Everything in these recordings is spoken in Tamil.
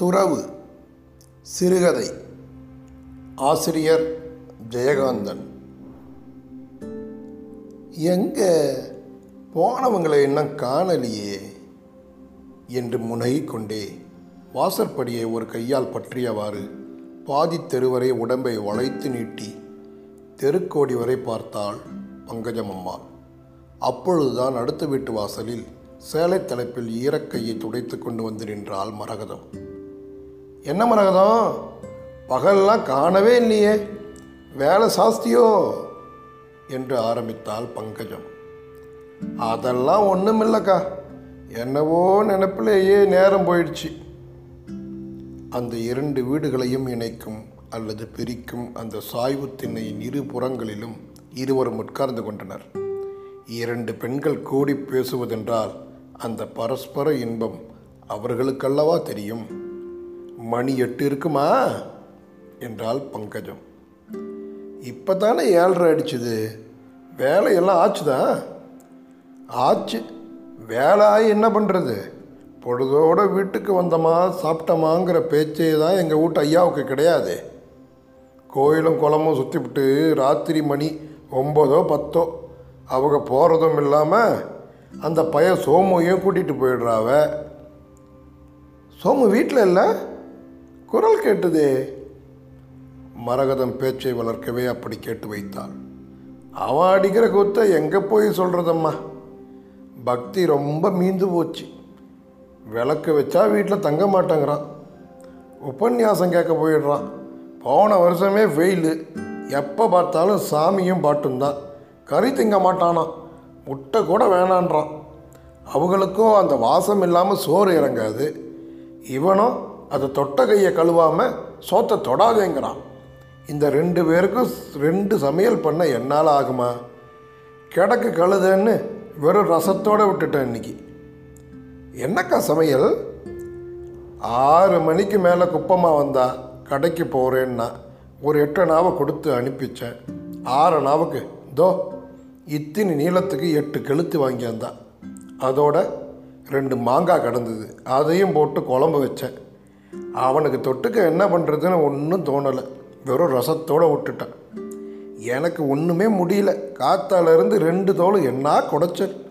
துறவு சிறுகதை ஆசிரியர் ஜெயகாந்தன். எங்க போனவங்களை இன்னும் காணலியே என்று முனகிக் கொண்டே வாசற்படியை ஒரு கையால் பற்றியவாறு பாதி தெருவரை உடம்பை வளைத்து நீட்டி தெருக்கோடி வரை பார்த்தாள் பங்கஜமம்மா. அப்பொழுதுதான் அடுத்த வீட்டு வாசலில் சேலை தலைப்பில் ஈரக்கையை துடைத்து கொண்டு வந்து நின்றாள் மரகதம். என்ன மரகதம் பகல்லாம் காணவே இல்லையே. வேலை சாஸ்தியோ? என்று ஆரம்பித்தாள் பங்கஜம். அதெல்லாம் ஒன்றுமில்லக்கா என்னவோ நினப்பிலேயே நேரம் போயிடுச்சு. அந்த இரண்டு வீடுகளையும் இணைக்கும் அல்லது பிரிக்கும் அந்த சாய்வு திண்ணையின் இரு புறங்களிலும் இருவரும் உட்கார்ந்து கொண்டனர். இரண்டு பெண்கள் கூடி பேசுவதென்றால் அந்த பரஸ்பர இன்பம் அவர்களுக்கல்லவா தெரியும்? மணி எட்டு இருக்குமா? என்றாள் பங்கஜம். இப்போ தானே ஏழ்ரை அடிச்சுது. வேலையெல்லாம் ஆச்சுதான் ஆச்சு. வேலை ஆகி என்ன பண்ணுறது பொழுதோட வீட்டுக்கு வந்தோமா சாப்பிட்டோமாங்கிற பேச்சே தான் எங்கள் வீட்டு ஐயாவுக்கு கிடையாது. கோயிலும் குளமும் சுற்றிவிட்டு ராத்திரி மணி ஒம்போதோ பத்தோ அவங்க போகிறதும் இல்லாமல் அந்த பையன் சோமுவையும் கூட்டிகிட்டு போயிடுறாவ. சோமு வீட்டில் இல்லை? குரல் கேட்டுதே. மரகதம் பேச்சை வளர்க்கவே அப்படி கேட்டு வைத்தாள். அவ அடிக்கிற கூத்த எங்கே போய் சொல்கிறதம்மா பக்தி ரொம்ப மீந்து போச்சு. விளக்கு வச்சா வீட்டில் தங்க மாட்டேங்கிறான். உபன்யாசம் கேட்க போயிடுறான். போன வருஷமே ஃபெயிலு எப்போ பார்த்தாலும் சாமியும் பாட்டும் தான் கறி திங்க மாட்டானான் முட்டை கூட வேணான்றான். அவங்களுக்கும் அந்த வாசம் இல்லாமல் சோறு இறங்காது. இவனும் அதை தொட்ட கையை கழுவாமல் சோத்தை தொடாதேங்கிறான். இந்த ரெண்டு பேருக்கும் ரெண்டு சமையல் பண்ண என்னால் ஆகுமா? கிடக்கு கழுதன்னு வெறும் ரசத்தோடு விட்டுட்டேன் இன்னைக்கு. என்னக்கா சமையல்? ஆறு மணிக்கு மேலே குப்பமாக வந்தா கடைக்கு போகிறேன்னா ஒரு எட்டு நாவை கொடுத்து அனுப்பிச்சேன். ஆறு நாவுக்கு தோ இத்தினி நீளத்துக்கு எட்டு கெளுத்து வாங்கியிருந்தான் அதோட ரெண்டு மாங்காய் கடந்தது. அதையும் போட்டு குழம்பு வச்சேன். அவனுக்கு தொட்டுக்க என்ன பண்ணுறதுன்னு ஒன்றும் தோணலை. வெறும் ரசத்தோடு விட்டுட்டான். எனக்கு ஒன்றுமே முடியல. காத்தாலேருந்து ரெண்டு தோல் என்ன குடைச்சல்.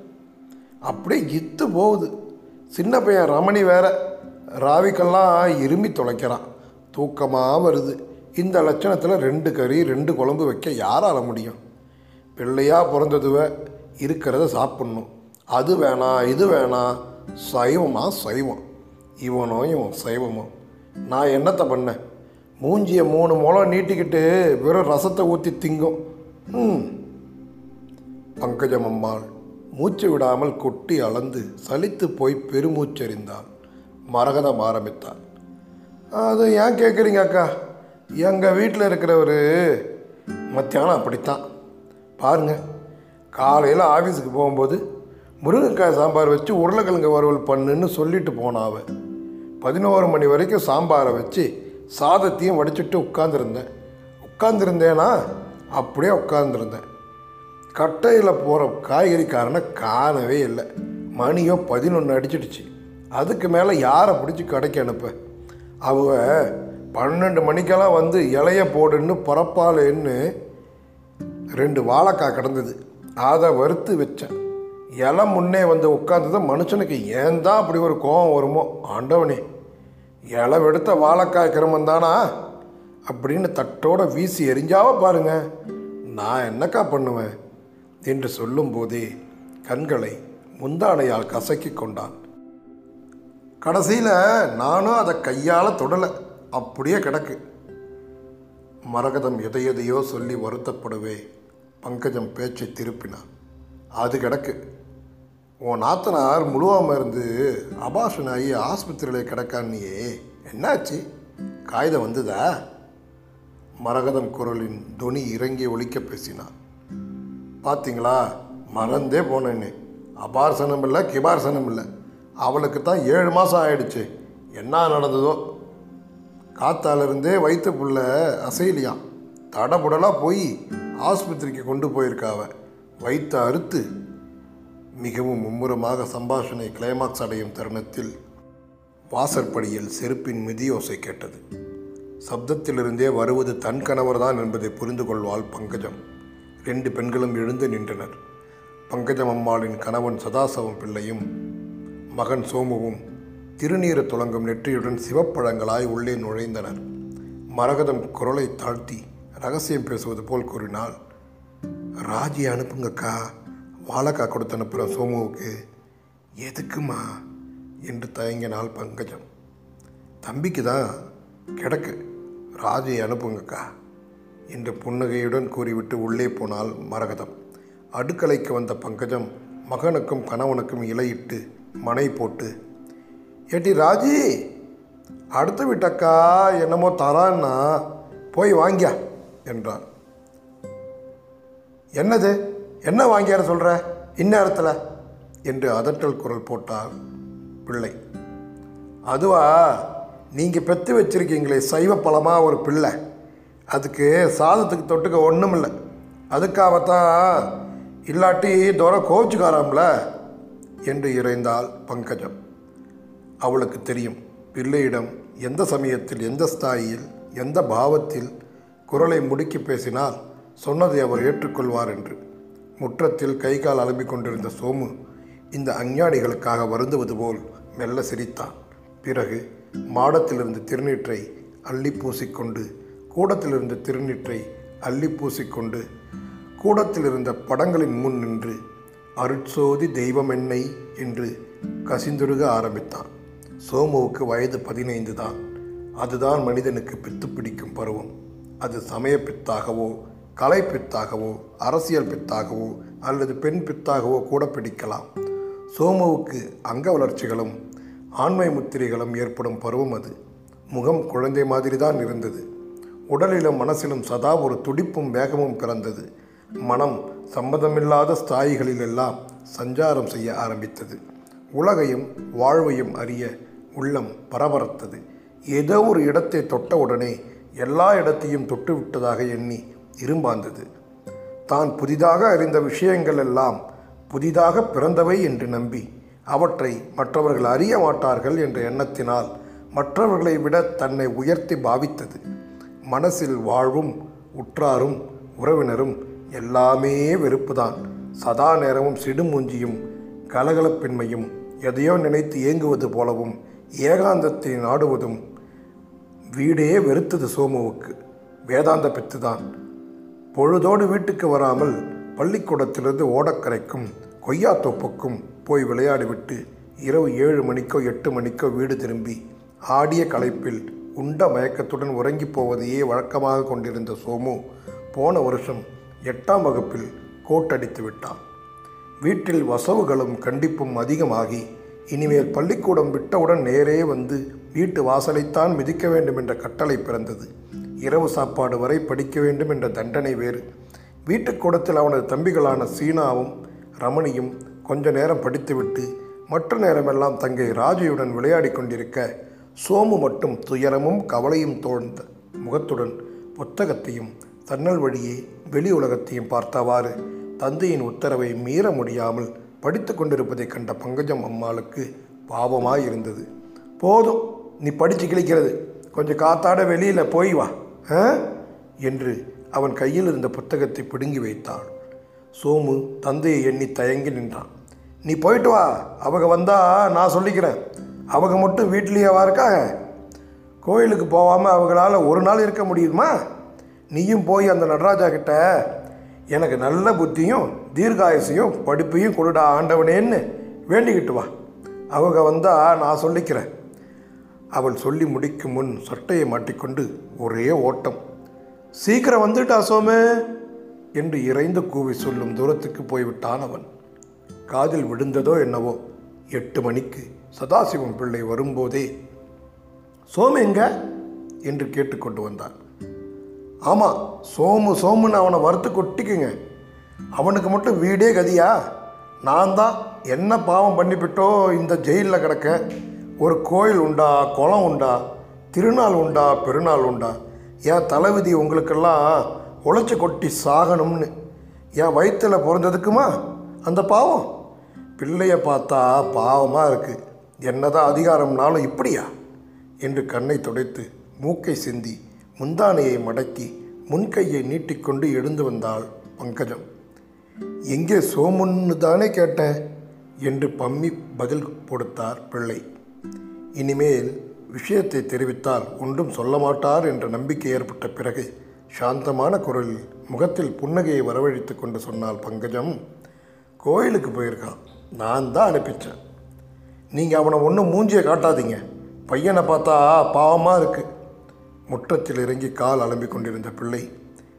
அப்படியே இத்து போகுது. சின்ன பையன் ரமணி வேற. ராவிக்கெல்லாம் இருமி தொலைக்கிறான். தூக்கமாக வருது. இந்த லட்சணத்தில் ரெண்டு கறி ரெண்டு குழம்பு வைக்க யாரால முடியும்? பிள்ளையாக பிறந்ததுவ இருக்கிறத சாப்பிட்ணும். அது வேணாம் இது வேணாம். சைவமாக சைவம். இவனோ இவன் சைவமோ. நான் என்னத்தை பண்ணேன் மூஞ்சியை மூணு முளம் நீட்டிக்கிட்டு வெறும் ரசத்தை ஊற்றி திங்கும். ம் மூச்சு விடாமல் கொட்டி அளந்து சலித்து போய் பெருமூச்செறிந்தாள். மரகதம் ஆரம்பித்தாள். அது ஏன் கேட்குறீங்க அக்கா? எங்கள் வீட்டில் இருக்கிறவர் மத்தியானம் அப்படித்தான். பாருங்க காலையில் ஆஃபீஸுக்கு போகும்போது முருங்கைக்காய் சாம்பார் வச்சு உருளைக்கிழங்கு வறுவல் பண்ணுன்னு சொல்லிட்டு போனாவ. பதினோரு மணி வரைக்கும் சாம்பாரை வச்சு சாதத்தையும் வடிச்சிட்டு உட்காந்துருந்தேன் உட்காந்துருந்தேனா அப்படியே உட்காந்துருந்தேன் கட்டையில் போகிற காய்கறிக்காரனை காணவே இல்லை. மணியும் பதினொன்று அடிச்சிடுச்சு. அதுக்கு மேலே யாரை பிடிச்சி கடைக்கு அனுப்ப? அவங்க பன்னெண்டு மணிக்கெல்லாம் வந்து இலைய போடுன்னு பரப்பாலேன்னு ரெண்டு வாழைக்காய் கிடந்தது. அதை வறுத்து வச்சேன். இலை முன்னே வந்து உட்காந்தது மனுஷனுக்கு ஏன் தான் அப்படி ஒரு கோபம் வருமோ? ஆண்டவனே இலை வெடுத்த வாழைக்காய் கிரமம் தானா அப்படின்னு தட்டோட வீசி எரிஞ்சாவ பாருங்க. நான் என்னக்கா பண்ணுவேன்? என்று சொல்லும்போதே கண்களை முந்தானையால் கசக்கி கொண்டான். கடைசியில் நானும் அதை கையால் தொடலை. அப்படியே கிடக்கு. மரகதம் எதையெதையோ சொல்லி வருத்தப்படவே. பங்கஜம் பேச்சை திருப்பினான். அது கிடக்கு. உன் நாத்தனார் முழுவாமல் இருந்து அபாஷன் ஆகி ஆஸ்பத்திரியில் கிடக்கான்னியே. என்னாச்சு? காகிதம் வந்ததா? மரகதம் குரலின் தொனி இறங்கி ஒழிக்க பேசினான். பார்த்தீங்களா மறந்தே போனேன்னு அபார்சனம் இல்லை கிபார்சனம் இல்லை அவளுக்கு தான் ஏழு மாதம் ஆயிடுச்சு. என்ன நடந்ததோ? காத்தாலிருந்தே வயிற்று புள்ள அசைலியாம். தடபுடலாக போய் ஆஸ்பத்திரிக்கு கொண்டு போயிருக்காவ. வயிற்று அறுத்து மிகவும் மும்முரமாக சம்பாஷணை கிளைமாக்ஸ் அடையும் தருணத்தில் வாசற்படியில் செருப்பின் மிதியோசை கேட்டது. சப்தத்திலிருந்தே வருவது தன் கணவர்தான் என்பதை புரிந்து கொள்வாள் பங்கஜம். ரெண்டு பெண்களும் எழுந்து நின்றனர். பங்கஜம் அம்மாளின் கணவன் சதாசவம் பிள்ளையும் மகன் சோமுவும் திருநீர துளங்கும் நெற்றியுடன் சிவப்பழங்களாய் உள்ளே நுழைந்தனர். மரகதம் குரலை தாழ்த்தி ரகசியம் பேசுவது போல் கூறினாள் ராஜி அனுப்புங்கக்கா. வாழைக்கா கொடுத்து அனுப்புகிற சோமுவுக்கு எதுக்குமா என்று தயங்கினாள் பங்கஜம். தம்பிக்கு தான் கிடக்கு. ராஜியை அனுப்புங்கக்கா என்று புன்னகையுடன் கூறிவிட்டு உள்ளே போனால் மரகதம். அடுக்கலைக்கு வந்த பங்கஜம் மகனுக்கும் கணவனுக்கும் இலையிட்டு மனை போட்டு ஏட்டி ராஜி அடுத்த விட்டக்கா என்னமோ தரான்னா போய் வாங்கியா என்றான். என்னது? என்ன வாங்கியார சொல்கிற இந்நேரத்தில்? என்று அதட்டல் குரல் போட்டார் பிள்ளை. அதுவா நீங்கள் பெற்று வச்சிருக்கீங்களே சைவ பழமாக ஒரு பிள்ளை. அதுக்கு சாதத்துக்கு தொட்டுக்க ஒன்றும் இல்லை அதுக்காகத்தான் இல்லாட்டி தூர கோச்சுக்காராம்ல? என்று இறைந்தாள் பங்கஜம். அவளுக்கு தெரியும் பிள்ளையிடம் எந்த சமயத்தில் எந்த ஸ்தாயில் எந்த பாவத்தில் குரலை முடுக்கி பேசினால் சொன்னதை அவர் ஏற்றுக்கொள்வார் என்று. முற்றத்தில் கை கால் அலம்பிக் கொண்டிருந்த சோமு இந்த அஞ்ஞானிகளுக்காக வருந்துவது போல் மெல்ல சிரித்தான். பிறகு மாடத்திலிருந்து திருநீற்றை அள்ளி பூசிக்கொண்டு கூடத்திலிருந்து திருநீற்றை அள்ளி பூசிக்கொண்டு கூடத்திலிருந்த படங்களின் முன் நின்று அருட்சோதி தெய்வமென்னை என்று கசிந்துருக ஆரம்பித்தான். சோமுவுக்கு வயது பதினைந்து தான் அதுதான் மனிதனுக்கு பித்து பிடிக்கும் பருவம். அது சமய பித்தாகவோ கலை பித்தாகவோ அரசியல் பித்தாகவோ அல்லது பெண் பித்தாகவோ கூட பிடிக்கலாம். சோமுவுக்கு அங்க வளர்ச்சிகளும் ஆண்மை முத்திரைகளும் ஏற்படும் பருவம் அது. முகம் குழந்தை மாதிரி தான் இருந்தது. உடலிலும் மனசிலும் சதா ஒரு துடிப்பும் வேகமும் பிறந்தது. மனம் சம்பந்தமில்லாத ஸ்தாயிகளிலெல்லாம் சஞ்சாரம் செய்ய ஆரம்பித்தது. உலகையும் வாழ்வையும் அறிய உள்ளம் பரபரத்தது. ஏதோ ஒரு இடத்தை தொட்ட உடனே எல்லா இடத்தையும் தொட்டுவிட்டதாக எண்ணி இரும்பாந்தது. தான் புதிதாக அறிந்த விஷயங்கள் எல்லாம் புதிதாக பிறந்தவை என்று நம்பி அவற்றை மற்றவர்கள் அறிய மாட்டார்கள் என்ற எண்ணத்தினால் மற்றவர்களை விட தன்னை உயர்த்தி பாவித்தது. மனசில் வாழ்வும் உற்றாரும் உறவினரும் எல்லாமே வெறுப்புதான். சதா நேரமும் சிடுமூஞ்சியும் கலகலப்பின்மையும் எதையோ நினைத்து ஏங்குவது போலவும் ஏகாந்தத்தை நாடுவதும் வீடே வெறுத்தது சோமுவுக்கு. வேதாந்த பித்துதான். பொழுதோடு வீட்டுக்கு வராமல் பள்ளிக்கூடத்திலிருந்து ஓடக்கரைக்கும் கொய்யாத்தோப்புக்கும் போய் விளையாடிவிட்டு இரவு ஏழு மணிக்கோ எட்டு மணிக்கோ வீடு திரும்பி ஆடிய களைப்பில் உண்ட மயக்கத்துடன் உறங்கிப் போவதையே வழக்கமாக கொண்டிருந்த சோமு போன வருஷம் எட்டாம் வகுப்பில் கோட்டடித்து விட்டான். வீட்டில் வசவுகளும் கண்டிப்பும் அதிகமாகி இனிமேல் பள்ளிக்கூடம் விட்டவுடன் நேரே வந்து வீட்டு வாசலைத்தான் மிதிக்க வேண்டும் என்ற கட்டளை பிறந்தது. இரவு சாப்பாடு வரை படிக்க வேண்டும் என்ற தண்டனை வேறு. வீட்டுக்கூடத்தில் அவனது தம்பிகளான சீனாவும் ரமணியும் கொஞ்ச நேரம் படித்துவிட்டு மற்ற நேரமெல்லாம் தங்கை ராஜியுடன் விளையாடி கொண்டிருக்க சோமு மட்டும் துயரமும் கவலையும் தோழ்ந்த முகத்துடன் புத்தகத்தையும் தன்னல் வழியே வெளி உலகத்தையும் பார்த்தவாறு தந்தையின் உத்தரவை மீற முடியாமல் படித்து கொண்டிருப்பதைக் கண்ட பங்கஜம் அம்மாளுக்கு பாவமாய் இருந்தது போதும் நீ படித்து கிழிக்கிறது. கொஞ்சம் காத்தாட வெளியில் போய் வா. என்று அவன் கையில் இருந்த புத்தகத்தை பிடுங்கி வைத்தாள் சோமு தந்தையை எண்ணி தயங்கி நின்றான். நீ போயிட்டு வா. அவங்க வந்தா நான் சொல்லிக்கிறேன். அவங்க மட்டும் வீட்லேயேவா இருக்காங்க. கோயிலுக்கு போகாமல் அவங்களால ஒரு நாள் இருக்க முடியுமா? நீயும் போய் அந்த நடராஜா கிட்ட எனக்கு நல்ல புத்தியும் தீர்காயசையும் படிப்பையும் கொடுடா ஆண்டவனேன்னு வேண்டிக்கிட்டு வா. அவங்க வந்தால் நான் சொல்லிக்கிறேன். அவள் சொல்லி முடிக்கும் முன் சட்டையை மாட்டிக்கொண்டு ஒரே ஓட்டம். சீக்கிரம் வந்துட்டா சோமே என்று இறைந்து கூவி சொல்லும் தூரத்துக்கு போய்விட்டான் அவன். காதில் விழுந்ததோ என்னவோ எட்டு மணிக்கு சதாசிவம் பிள்ளை வரும்போதே சோமு எங்க? என்று கேட்டுக்கொண்டு வந்தான். ஆமாம் சோமு சோமுன்னு அவனை வறுத்து கொட்டிக்குங்க. அவனுக்கு மட்டும் வீடே கதியா? நான் தான் என்ன பாவம் பண்ணிவிட்டோ இந்த ஜெயிலில் கிடக்க. ஒரு கோயில் உண்டா குளம் உண்டா திருநாள் உண்டா பெருநாள் உண்டா? என் தலைவிதி உங்களுக்கெல்லாம் உழைச்சி கொட்டி சாகணும்னு. என் வயிற்றில் பிறந்ததுக்குமா? அந்த பாவம். பிள்ளைய பார்த்தா பாவமாக இருக்குது என்னதான் அதிகாரம்னாலும் இப்படியா? என்று கண்ணை துடைத்து மூக்கை சிந்தி முந்தானையை மடக்கி முன்கையை நீட்டிக்கொண்டு எழுந்து வந்தாள் பங்கஜம். எங்கே சோமுன்னு தானே கேட்டேன்? என்று பம்மி பதில் கொடுத்தார் பிள்ளை. இனிமேல் விஷயத்தை தெரிவித்தால் ஒன்றும் சொல்ல மாட்டார் என்ற நம்பிக்கை ஏற்பட்ட பிறகு சாந்தமான குரலில் முகத்தில் புன்னகையை வரவழைத்து கொண்டு சொன்னால் பங்கஜம். கோயிலுக்கு போயிருக்கான் நான் தான் அனுப்பிச்சேன். நீங்கள் அவனை ஒன்றும் மூஞ்சியை காட்டாதீங்க. பையனை பார்த்தா பாவமாக இருக்குது முற்றத்தில் இறங்கி கால் அலம்பிக் கொண்டிருந்த பிள்ளை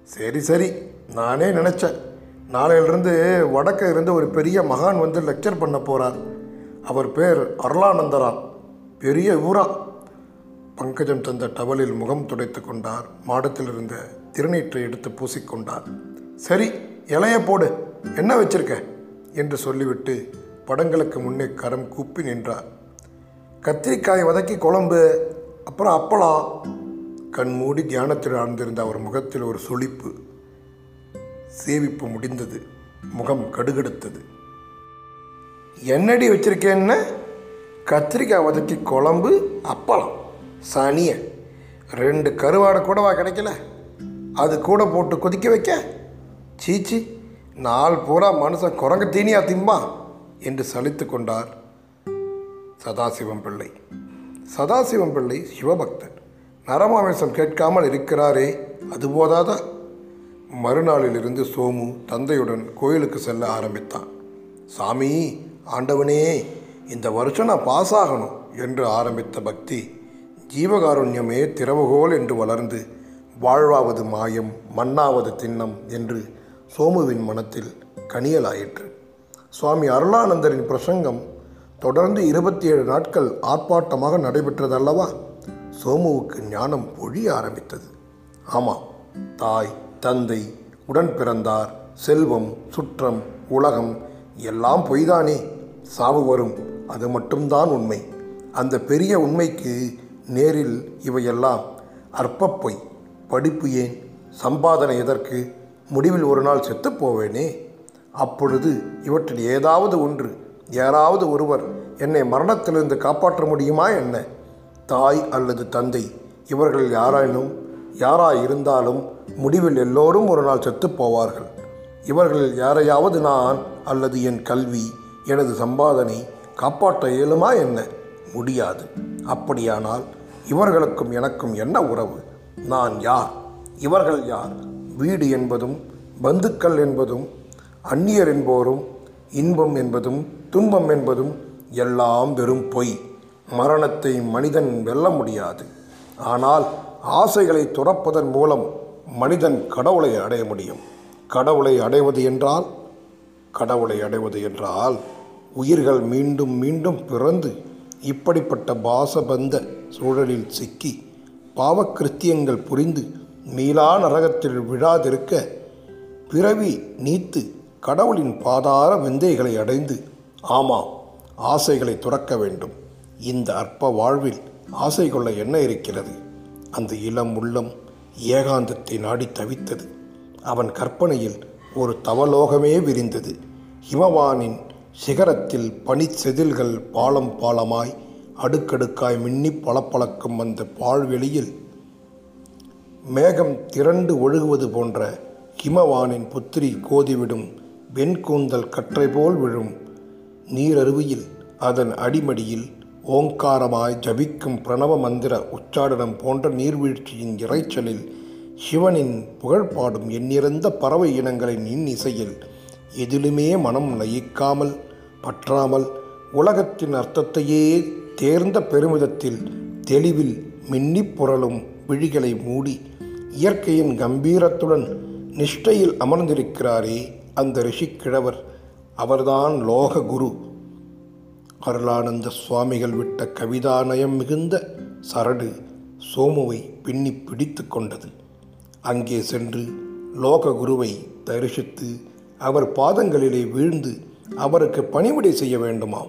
சரி சரி நானே நினச்சேன். நாளையிலிருந்து வடக்க இருந்து ஒரு பெரிய மகான் வந்து லெக்சர் பண்ண போகிறார் அவர் பேர் அருளானந்தரான் பெரிய ஊரா? பங்கஜம் தந்த டவலில் முகம் துடைத்து கொண்டார். மாடத்தில் இருந்த திருநீற்றை எடுத்து பூசிக்கொண்டார். சரி இலைய போடு. என்ன வச்சிருக்க? என்று சொல்லிவிட்டு படங்களுக்கு முன்னே கரம் கூப்பி நின்றார். கத்திரிக்காய் வதக்கி குழம்பு அப்புறம் அப்பளம். கண் மூடி தியானத்தில் ஆழ்ந்திருந்த அவர் முகத்தில் ஒரு சுளிப்பு சேவிப்பு முடிந்தது. முகம் கடுகெடுத்தது. என்னடி வச்சிருக்கேன்னு? கத்திரிக்காய் வதக்கி குழம்பு அப்பளம் சனிய. ரெண்டு கருவாடை கூடவா கிடைக்கல? அது கூட போட்டு கொதிக்க வைக்க? சீச்சி நாள் பூரா மனுஷன் குரங்கு தீனியா திம்பான் என்று சலித்து கொண்டார் சதாசிவம் பிள்ளை. சதாசிவம் பிள்ளை சிவபக்தன். நரமாமிசம் கேட்காமல் இருக்கிறாரே அது போதாதா? மறுநாளிலிருந்து சோமு தந்தையுடன் கோயிலுக்கு செல்ல ஆரம்பித்தான். சாமி ஆண்டவனே இந்த வருஷம் நான் பாஸ் ஆகணும் என்று ஆரம்பித்த பக்தி ஜீவகாருண்யமே திறவுகோல் என்று வளர்ந்து வாழ்வாவது மாயம் மண்ணாவது திண்ணம் என்று சோமுவின் மனத்தில் கனியலாயிற்று. சுவாமி அருளானந்தரின் பிரசங்கம் தொடர்ந்து இருபத்தி ஏழு நாட்கள் ஆர்ப்பாட்டமாக நடைபெற்றதல்லவா? சோமுவுக்கு ஞானம் பொழிய ஆரம்பித்தது. ஆமாம் தாய் தந்தை உடன் பிறந்தார் செல்வம் சுற்றம் உலகம் எல்லாம் பொய்தானே? சாவு வரும். அது மட்டும்தான் உண்மை. அந்த பெரிய உண்மைக்கு நேரில் இவையெல்லாம் அற்ப பொய். படிப்பு ஏன்? சம்பாதனை எதற்கு? முடிவில் ஒரு நாள் செத்துப் போவேனே? அப்பொழுது இவற்றில் ஏதாவது ஒன்று யாராவது ஒருவர் என்னை மரணத்திலிருந்து காப்பாற்ற முடியுமா என்ன? தாய் அல்லது தந்தை இவர்கள் யாராயினும் யாராய் இருந்தாலும் முடிவில் எல்லோரும் ஒரு நாள் செத்துப் போவார்கள். இவர்களில் யாரையாவது நான் அல்லது என் கல்வி எனது சம்பாதனை காப்பாற்ற இயலுமா என்ன? முடியாது. அப்படியானால் இவர்களுக்கும் எனக்கும் என்ன உறவு? நான் யார்? இவர்கள் யார்? வீடு என்பதும் பந்துக்கள் என்பதும் அந்நியர் என்போரும் இன்பம் என்பதும் துன்பம் என்பதும் எல்லாம் வெறும் பொய். மரணத்தை மனிதன் வெல்ல முடியாது. ஆனால் ஆசைகளை துறப்பதன் மூலம் மனிதன் கடவுளை அடைய முடியும். கடவுளை அடைவது என்றால் கடவுளை அடைவது என்றால் உயிர்கள் மீண்டும் மீண்டும் பிறந்து இப்படிப்பட்ட பாசபந்த சூழலில் சிக்கி பாவக்கிருத்தியங்கள் புரிந்து மீளா நரகத்தில் விழாதிருக்க பிறவி நீத்து கடவுளின் பாதார விந்தைகளை அடைந்து ஆமாம் ஆசைகளை துறக்க வேண்டும். இந்த அற்ப வாழ்வில் ஆசை கொள்ள என்ன இருக்கிறது? அந்த இளம் உள்ளம் ஏகாந்தத்தை நாடி தவித்தது. அவன் கற்பனையில் ஒரு தவலோகமே விரிந்தது. ஹிமவானின் சிகரத்தில் பனிச்செதில்கள் பாலம் பாலமாய் அடுக்கடுக்காய் மின்னி பளபளக்கும் அந்த பாழ்வெளியில் மேகம் திரண்டு ஒழுகுவது போன்ற ஹிமவானின் புத்திரி கோதிவிடும் வெண்கூந்தல் கற்றை போல் விழும் நீரருவியில் அதன் அடிமடியில் ஓங்காரமாய் ஜபிக்கும் பிரணவ மந்திர உச்சாடனம் போன்ற நீர்வீழ்ச்சியின் இறைச்சலில் சிவனின் புகழ் பாடும் எண்ணிறந்த பறவை இனங்களின் இன்னிசையில் எதிலுமே மனம் லயிக்காமல் பற்றாமல் உலகத்தின் அர்த்தத்தையே தேர்ந்த பெருமிதத்தில் தெளிவில் மின்னிப் புரளும் விழிகளை மூடி இயற்கையின் கம்பீரத்துடன் நிஷ்டையில் அமர்ந்திருக்கிறாரே அந்த ரிஷிக்கிழவர் அவர்தான் லோக குரு அருளானந்த சுவாமிகள் விட்ட கவிதாநயம் மிகுந்த சரடு சோமுவை பின்னி பிடித்து கொண்டது. அங்கே சென்று லோக குருவை தரிசித்து அவர் பாதங்களிலே வீழ்ந்து அவருக்கு பணிவிடை செய்ய வேண்டுமாம்.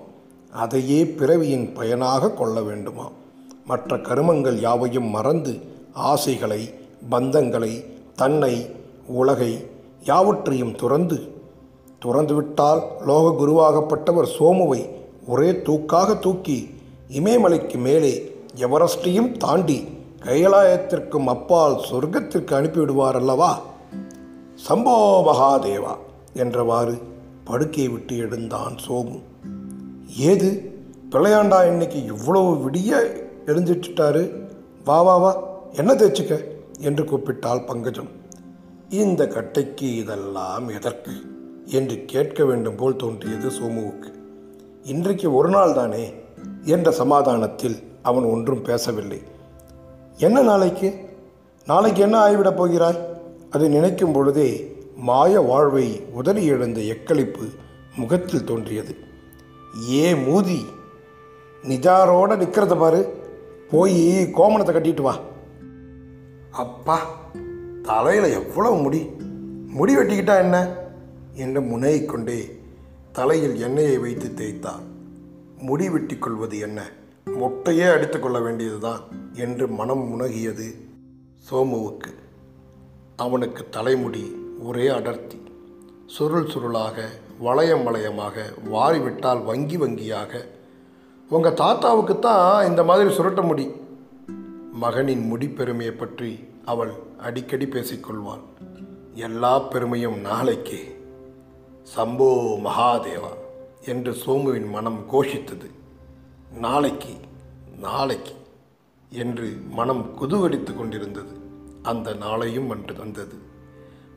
அதையே பிறவியின் பயனாக கொள்ள வேண்டுமாம். மற்ற கருமங்கள் யாவையும் மறந்து ஆசைகளை பந்தங்களை தன்னை உலகை யாவற்றையும் துறந்து துறந்துவிட்டால் லோக குருவாகப்பட்டவர் சோமுவை ஒரே தூக்காக தூக்கி இமயமலைக்கு மேலே எவரெஸ்டையும் தாண்டி கைலாயத்திற்கும் அப்பால் சொர்க்கத்திற்கு அனுப்பிவிடுவார் அல்லவா சம்போ மகாதேவா என்றவாறு படுக்கையை விட்டு எழுந்தான் சோமு. ஏது? பிள்ளையாண்டா இன்னைக்கு இவ்வளவு விடிய எழுந்துட்டாரு வா வா வா என்ன தேய்ச்சிக்க? என்று கூப்பிட்டாள் பங்கஜம். இந்த கட்டைக்கு இதெல்லாம் எதற்கு? என்று கேட்க வேண்டும் போல் தோன்றியது சோமுவுக்கு. இன்றைக்கு ஒரு நாள் தானே? என்ற சமாதானத்தில் அவன் ஒன்றும் பேசவில்லை. என்ன நாளைக்கு? நாளைக்கு என்ன ஆகிவிடப் போகிறாய்? அதை நினைக்கும் பொழுதே மாய வாழ்வை உதறி எழுந்த எக்களிப்பு முகத்தில் தோன்றியது. ஏ மூதி நிஜாரோட நிற்கிறத பாரு. போய் கோமணத்தை கட்டிட்டு வா. அப்பா தலையில் எவ்வளவு முடி? முடி வெட்டிக்கிட்டா என்ன? என்று முனையிக் கொண்டே தலையில் எண்ணெயை வைத்து தேய்த்தார் முடி வெட்டிக் கொள்வது என்ன? மொட்டையே அடித்துக்கொள்ள வேண்டியதுதான் என்று மனம் முனகியது சோமுவுக்கு. அவனுக்கு தலைமுடி ஒரே அடர்த்தி. சுருள் சுருளாக வளையம் வளையமாக வாரிவிட்டால் வங்கி வங்கியாக. உங்கள் தாத்தாவுக்குத்தான் இந்த மாதிரி சுருட்ட முடி. மகனின் முடி பெருமையை பற்றி அவள் அடிக்கடி பேசிக்கொள்வாள். எல்லா பெருமையும் நாளைக்கே. சம்போ மகாதேவா என்று சோமுவின் மனம் கோஷித்தது. நாளைக்கு நாளைக்கு என்று மனம் குதுவடித்து கொண்டிருந்தது. அந்த நாளையும் அன்று வந்தது.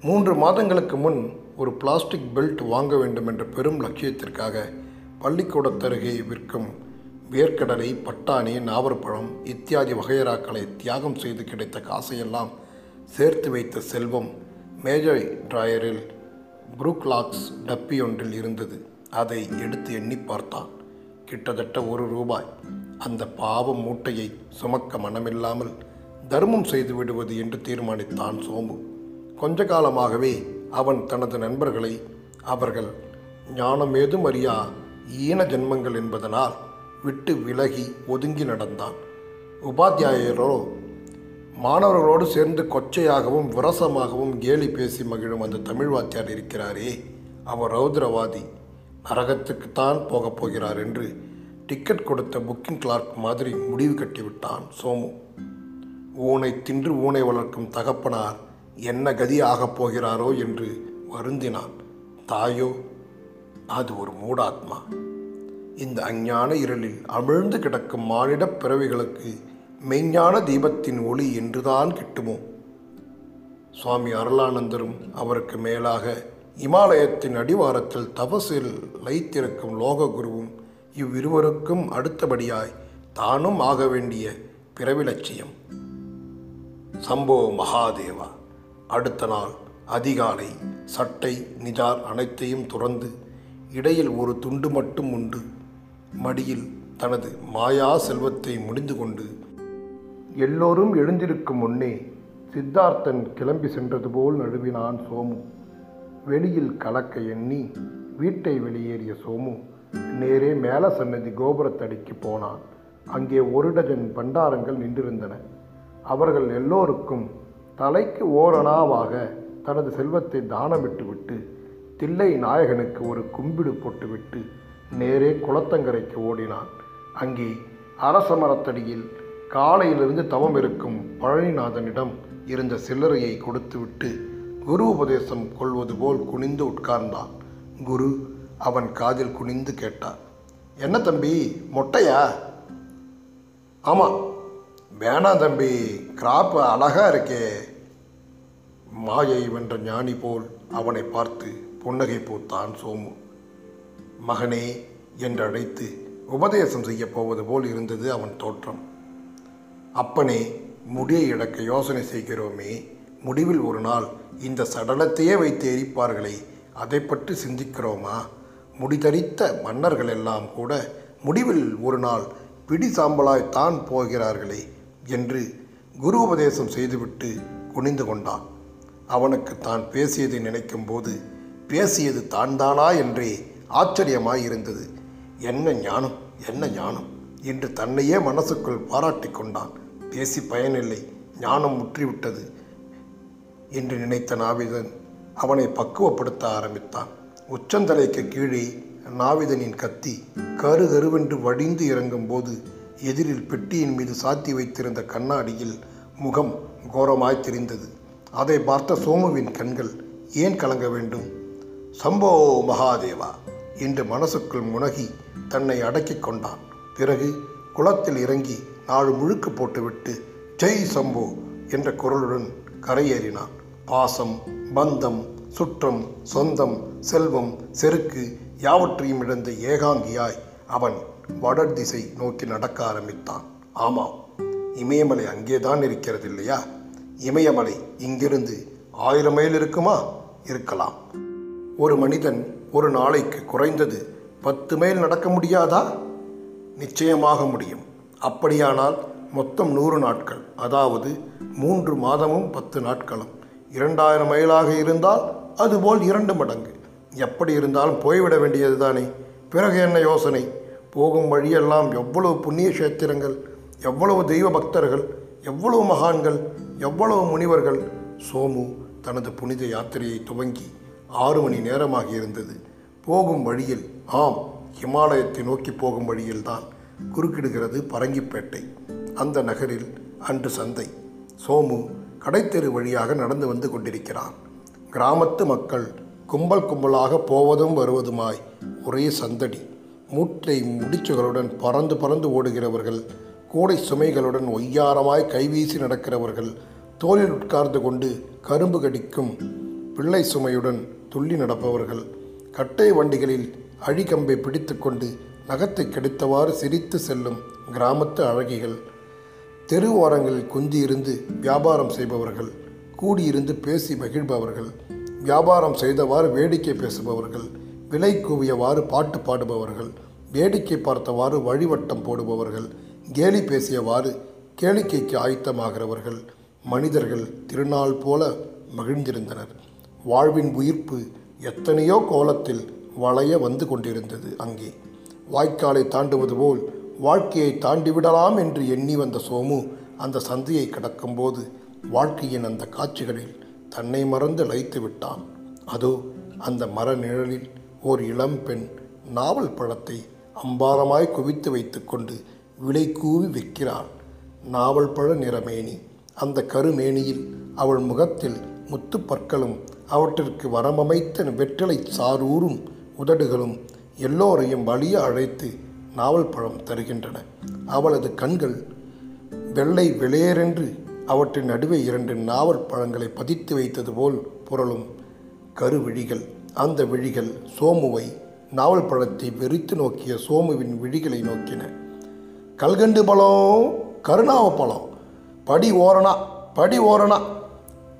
மூன்று மாதங்களுக்கு முன் ஒரு பிளாஸ்டிக் பெல்ட் வாங்க வேண்டும் என்ற பெரும் லட்சியத்திற்காக பள்ளிக்கூடத்தருகே விற்கும் வேர்க்கடலை பட்டாணி நாவற்பழம் இத்தியாதி வகையறாக்களை தியாகம் செய்து கிடைத்த காசையெல்லாம் சேர்த்து வைத்த செல்வம் மேஜை டிராயரில் புரூக்லாக்ஸ் டப்பி ஒன்றில் இருந்தது. அதை எடுத்து எண்ணி பார்த்தான். கிட்டத்தட்ட ஒரு ரூபாய். அந்த பாவ மூட்டையை சுமக்க மனமில்லாமல் தர்மம் செய்து விடுவது என்று தீர்மானித்தான் சோமு கொஞ்ச காலமாகவே அவன் தனது நண்பர்களை அவர்கள் ஞானமேதும் அறியா ஈன ஜென்மங்கள் என்பதனால் விட்டு விலகி ஒதுங்கி நடந்தான். உபாத்தியாயரோ மாணவர்களோடு சேர்ந்து கொச்சையாகவும் விரசமாகவும் கேலி பேசி மகிழும் அந்த தமிழ் வாத்தியார் இருக்கிறாரே. அவர் ரௌத்ரவாதி. நரகத்துக்குத்தான் போகப் போகிறார் என்று டிக்கெட் கொடுத்த புக்கிங் கிளார்க் மாதிரி முடிவு கட்டிவிட்டான் சோமு. ஊனை தின்று ஊனை வளர்க்கும் தகப்பனார் என்ன கதி ஆகப் போகிறாரோ என்று வருந்தினான். தாயோ அது ஒரு மூடாத்மா. இந்த அஞ்ஞான இருளில் அமிழ்ந்து கிடக்கும் மானிடப் பிறவிகளுக்கு மெய்ஞான தீபத்தின் ஒளி என்றுதான் கிட்டுமோ? சுவாமி அருளானந்தரும் அவருக்கு மேலாக இமாலயத்தின் அடிவாரத்தில் தபசில் லைத்திருக்கும் லோககுருவும் இவ்விருவருக்கும் அடுத்தபடியாய் தானும் ஆக வேண்டிய பிறவி லட்சியம் சம்போ மகாதேவா அடுத்த நாள் அதிகாலை சட்டை நிஜார் அனைத்தையும் துறந்து இடையில் ஒரு துண்டு மட்டும் உண்டு. மடியில் தனது மாயா செல்வத்தை முடிந்து கொண்டு எல்லோரும் எழுந்திருக்கும் முன்னே சித்தார்த்தன் கிளம்பி சென்றது போல் நழுவினான் சோமு. வெளியில் கலக்க எண்ணி வீட்டை வெளியேறிய சோமு நேரே மேல சன்னதி கோபுரத்தடிக்கு போனான். அங்கே ஒரு டஜன் பண்டாரங்கள் நின்றிருந்தன. அவர்கள் எல்லோருக்கும் தலைக்கு ஓரணாவாக தனது செல்வத்தை தானமிட்டுவிட்டு தில்லை நாயகனுக்கு ஒரு கும்பிடு போட்டுவிட்டு நேரே குளத்தங்கரைக்கு ஓடினான். அங்கே அரச மரத்தடியில் காலையிலிருந்து தவம் இருக்கும் பழனிநாதனிடம் இருந்த சில்லறையை கொடுத்துவிட்டு குரு உபதேசம் கொள்வது போல் குனிந்து உட்கார்ந்தான். குரு அவன் காதில் குனிந்து கேட்டார் என்ன தம்பி மொட்டையா? ஆமாம் வேணாம் தம்பி கிராப் அழகா இருக்கே. மாயை வென்ற ஞானி போல் அவனை பார்த்து புன்னகை பூத்தான் சோமு. மகனே என்று அழைத்து உபதேசம் செய்யப் போவது போல் இருந்தது அவன் தோற்றம். அப்பனே முடியை இழக்க யோசனை செய்கிறோமே. முடிவில் ஒரு நாள் இந்த சடலத்தையே வைத்து எரிப்பார்களே அதை பற்றி சிந்திக்கிறோமா? முடிதறித்த மன்னர்கள் எல்லாம் கூட முடிவில் ஒரு நாள் பிடி சாம்பலாய் தான் போகிறார்களே என்று குரு உபதேசம் செய்துவிட்டு குனிந்து கொண்டான். அவனுக்கு தான் பேசியதை நினைக்கும் போது பேசியது தான் தானா என்றே ஆச்சரியமாய் இருந்தது என்ன ஞானம் என்ன ஞானம்? என்று தன்னையே மனசுக்குள் பாராட்டி கொண்டான். பேசி பயனில்லை ஞானம் முற்றிவிட்டது என்று நினைத்த நாவிதன் அவனை பக்குவப்படுத்த ஆரம்பித்தான். உச்சந்தலைக்கு கீழே நாவிதனின் கத்தி கரு கருவென்று வடிந்து இறங்கும்போது எதிரில் பெட்டியின் மீது சாத்தி வைத்திருந்த கண்ணாடியில் முகம் கோரமாய் தெரிந்தது. அதை பார்த்த சோமுவின் கண்கள் ஏன் கலங்க வேண்டும்? சம்போ மகாதேவா என்று மனசுக்குள் முனகி தன்னை அடக்கிக் கொண்டான். பிறகு குளத்தில் இறங்கி நாள் முழுக்க போட்டுவிட்டு ஜெய் சம்போ என்ற குரலுடன் கரையேறினான். பாசம் பந்தம் சுற்றம் சொந்தம் செல்வம் செருக்கு யாவற்றையும் இழந்த ஏகாங்கியாய் அவன் வடர் திசை நோக்கி நடக்க ஆரம்பித்தான். ஆமாம் இமயமலை அங்கேதான் இருக்கிறது இல்லையா? இமயமலை இங்கிருந்து ஆயிரம் மைல் இருக்குமா? இருக்கலாம். ஒரு மனிதன் ஒரு நாளைக்கு குறைந்தது பத்து மைல் நடக்க முடியாதா? நிச்சயமாக முடியும். அப்படியானால் மொத்தம் நூறு நாட்கள் அதாவது மூன்று மாதமும் பத்து நாட்களும். இரண்டாயிரம் மைலாக இருந்தால் அதுபோல் இரண்டு மடங்கு. எப்படி இருந்தாலும் போய்விட வேண்டியது தானே. பிறகு என்ன யோசனை? போகும் வழியெல்லாம் எவ்வளவு புண்ணிய கஷேத்திரங்கள் எவ்வளவு தெய்வ பக்தர்கள் எவ்வளவு மகான்கள் எவ்வளவு முனிவர்கள் சோமு தனது புனித யாத்திரையை துவங்கி ஆறு மணி நேரமாக இருந்தது. போகும் வழியில் ஆம் ஹிமாலயத்தை நோக்கி போகும் வழியில்தான் குறுக்கிடுகிறது பரங்கிப்பேட்டை. அந்த நகரில் அன்று சந்தை. சோமு கடைத்தெரு வழியாக நடந்து வந்து கொண்டிருக்கிறான். கிராமத்து மக்கள் கும்பல் கும்பலாக போவதும் வருவதுமாய் ஒரே சந்தடி. மூட்டை முடிச்சுகளுடன் பறந்து பறந்து ஓடுகிறவர்கள் கூடை சுமைகளுடன் ஒய்யாரமாய் கைவீசி நடக்கிறவர்கள் தோளில் உட்கார்ந்து கொண்டு கரும்பு கடிக்கும் பிள்ளை சுமையுடன் துள்ளி நடப்பவர்கள் கட்டை வண்டிகளில் அழிகம்பை பிடித்துக்கொண்டு நகத்தை கெடுத்தவாறு சிரித்து செல்லும் கிராமத்து அழகிகள் தெரு ஓரங்களில் குந்தியிருந்து வியாபாரம் செய்பவர்கள் கூடியிருந்து பேசி மகிழ்பவர்கள் வியாபாரம் செய்தவாறு வேடிக்கை பேசுபவர்கள் விலை கூவியவாறு பாட்டு பாடுபவர்கள் வேடிக்கை பார்த்தவாறு வழிவட்டம் போடுபவர்கள் கேலி பேசியவாறு கேளிக்கைக்கு ஆயத்தமாகிறவர்கள் மனிதர்கள் திருநாள் போல மகிழ்ந்திருந்தனர். வாழ்வின் உயிர்ப்பு எத்தனையோ கோலத்தில் வளைய வந்து கொண்டிருந்தது அங்கே. வாய்க்காலை தாண்டுவது போல் வாழ்க்கையை தாண்டிவிடலாம் என்று எண்ணி வந்த சோமு அந்த சந்தையை கடக்கும்போது வாழ்க்கையின் அந்த காட்சிகளில் தன்னை மறந்து லயித்து விட்டான். அதோ அந்த மர நிழலில் ஓர் இளம் பெண் நாவல் பழத்தை அம்பாரமாய் குவித்து வைத்துக்கொண்டு விலை கூவி விற்கிறாள் நாவல் பழ நிறமேனி. அந்த கருமேனியில் அவள் முகத்தில் முத்துப்பற்களும் அவற்றிற்கு வரமமைத்த வெற்றிலை சாரூரும் உதடுகளும் எல்லோரையும் வலிய அழைத்து நாவல் பழம் தருகின்றன. அவளது கண்கள் வெள்ளை வெளியேறென்று அவற்றின் நடுவே இரண்டு நாவல் பழங்களை பதித்து வைத்தது போல் புரளும். கருவிழிகள். அந்த விழிகள் சோமுவை நாவல் பழத்தை வெறித்து நோக்கிய சோமுவின் விழிகளை நோக்கின. கல்கண்டு பழம் கருணாவ பழம். படி ஓரணா படி ஓரணா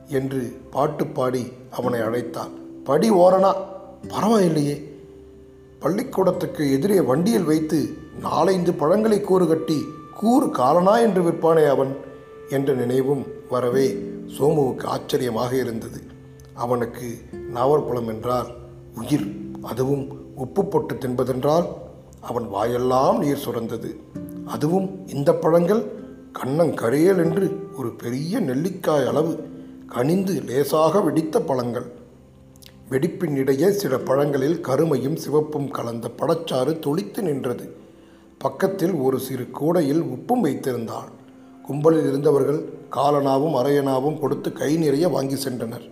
என்று பாட்டு பாடி அவனை அழைத்தான். படி ஓரணா பரவாயில்லையே. பள்ளிக்கூடத்துக்கு எதிரே வண்டியில் வைத்து நாலைந்து பழங்களை கூறு கட்டி கூறு காலனா என்று விற்பானே அவன் என்ற நினைவும் வரவே சோமுவுக்கு ஆச்சரியமாக இருந்தது. அவனுக்கு நாவற்பழம் என்றால் உயிர் அதுவும் உப்பு பொட்டு தின்பதென்றால் அவன் வாயெல்லாம் நீர் சுரந்தது. அதுவும் இந்த பழங்கள் கண்ணங்கரையல் என்று ஒரு பெரிய நெல்லிக்காய் அளவு கனிந்து லேசாக வெடித்த பழங்கள். வெடிப்பின் இடையே சில பழங்களில் கருமையும் சிவப்பும் கலந்த பழச்சாறு தொளித்து நின்றது. பக்கத்தில் ஒரு சிறு கூடையில் உப்பும் வைத்திருந்தாள். கும்பலில் இருந்தவர்கள் காலனாவும் அரையனாவும் கொடுத்து கை நிறைய வாங்கி சென்றனர்.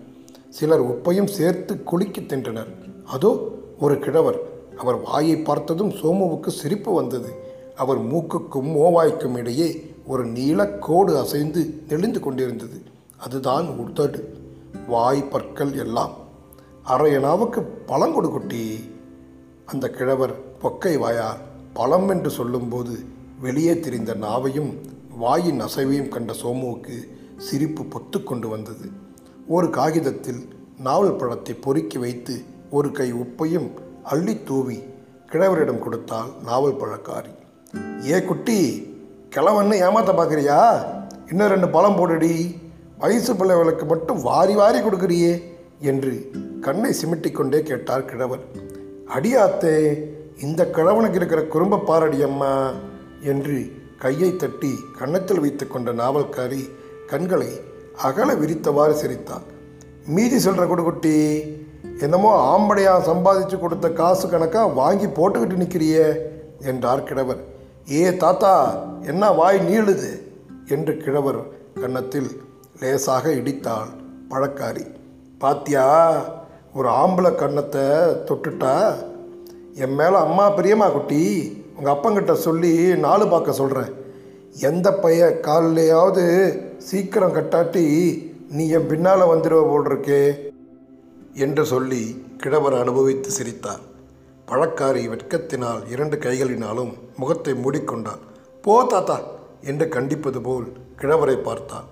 சிலர் உப்பையும் சேர்த்து குலுக்கி தின்றனர். அதோ ஒரு கிழவர். அவர் வாயை பார்த்ததும் சோமுவுக்கு சிரிப்பு வந்தது. அவர் மூக்குக்கும் மோவாய்க்கும் இடையே ஒரு நீலக்கோடு அசைந்து நெளிந்து கொண்டிருந்தது. அதுதான் உதடு வாய் பற்கள் எல்லாம். அரையனாவுக்கு பழங்கொடு குட்டி. அந்த கிழவர் பொக்கை வாயார் பழம் என்று சொல்லும்போது வெளியே திரிந்த நாவையும் வாயின் அசைவையும் கண்ட சோமுவுக்கு சிரிப்பு பொத்து கொண்டு வந்தது. ஒரு காகிதத்தில் நாவல் பழத்தை பொறுக்கி வைத்து ஒரு கை உப்பையும் அள்ளி தூவி கிழவரிடம் கொடுத்தால் நாவல் பழக்காரி. ஏ குட்டி கிழவன்னு ஏமாத்த பார்க்குறியா இன்னும் ரெண்டு பழம் போடுடி. வயசு பிள்ளைகளுக்கு மட்டும் வாரி வாரி கொடுக்குறியே என்று கண்ணை சிமிட்டிக் கொண்டே கேட்டார் கிழவர் அடியாத்தே இந்த கிழவனுக்கு இருக்கிற குறும்ப பாரடி அம்மா என்று கையை தட்டி கன்னத்தில் வைத்து கொண்ட நாவல்காரி கண்களை அகல விரித்தவாறு சிரித்தார் மீதி சொல்கிற கொடுக்குட்டி என்னமோ ஆம்படையாக சம்பாதிச்சு கொடுத்த காசு கணக்காக வாங்கி போட்டுக்கிட்டு நிற்கிறியே என்றார் கிழவர் ஏ தாத்தா என்ன வாய் நீளுது? என்று கிழவர் கன்னத்தில் லேசாக இடித்தாள் பழக்காரி. பாத்தியா ஒரு ஆம்பளை கன்னத்தை தொட்டுட்டா? என் மேலே அம்மா பிரியமா குட்டி? உங்கள் அப்பங்கிட்ட சொல்லி நாலு பார்க்க சொல்கிறேன் எந்த பைய காலையாவது சீக்கிரம் கட்டாட்டி நீ என் பின்னால் வந்துடுவ போல் இருக்கே? என்று சொல்லி கிழவர் அனுபவித்து சிரித்தார். பழக்காரி வெட்கத்தினால் இரண்டு கைகளினாலும் முகத்தை மூடிக்கொண்டாள். போ தாத்தா என்று கண்டிப்பது போல் கிழவரை பார்த்தாள்.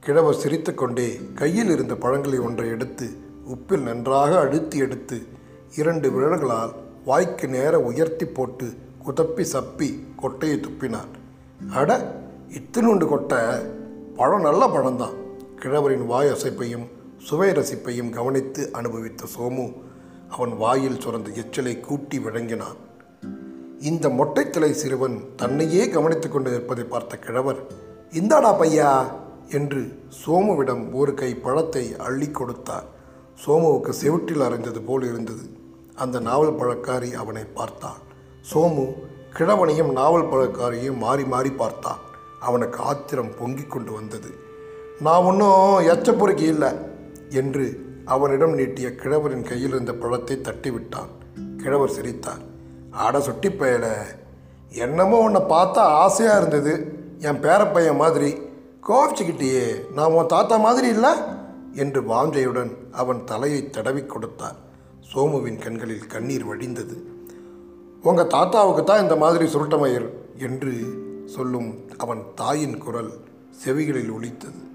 கிழவர் சிரித்துக்கொண்டே கையில் இருந்த பழங்களை ஒன்றை எடுத்து உப்பில் நன்றாக அழுத்தி எடுத்து இரண்டு விரல்களால் வாய்க்கு நேர உயர்த்தி போட்டு குதப்பி சப்பி கொட்டையை துப்பினார். அட இத்தினுண்டு கொட்டை. பழம் நல்ல பழம்தான். கிழவரின் வாய் அசைப்பையும் சுவை ரசிப்பையும் கவனித்து அனுபவித்த சோமு அவன் வாயில் சுரந்த எச்சலை கூட்டி விளங்கினான். இந்த மொட்டைத்தலை சிறுவன் தன்னையே கவனித்துக் கொண்டு நிற்பதை பார்த்த கிழவர் இந்தாடா பையா என்று சோமுவிடம் ஒரு கை பழத்தை அள்ளி கொடுத்தார். சோமுவுக்கு செவிட்டில் அறைந்தது போல் இருந்தது. அந்த நாவல் பழக்காரி அவனை பார்த்தாள். சோமு கிழவனையும் நாவல் பழக்காரியையும் மாறி மாறி பார்த்தான். அவனுக்கு ஆத்திரம் பொங்கிக் கொண்டு வந்தது. நான் ஒன்றும் எச்ச பொறுக்கி இல்லை என்று அவனிடம் நீட்டிய கிழவரின் கையில் இருந்த பழத்தை தட்டிவிட்டான். கிழவர் சிரித்தார். ஆட சுட்டி பயல. என்னமோ உன்னை பார்த்தா ஆசையாக இருந்தது. என் பேரப்பையன் மாதிரி. கோபிச்சுக்கிட்டியே நான் உன் தாத்தா மாதிரி இல்லை? என்று வாஞ்சையுடன் அவன் தலையை தடவி கொடுத்தார். சோமுவின் கண்களில் கண்ணீர் வடிந்தது. உங்கள் தாத்தாவுக்கு தான் இந்த மாதிரி சுருட்டமயர் என்று சொல்லும் அவன் தாயின் குரல் செவிகளில் ஒலித்தது.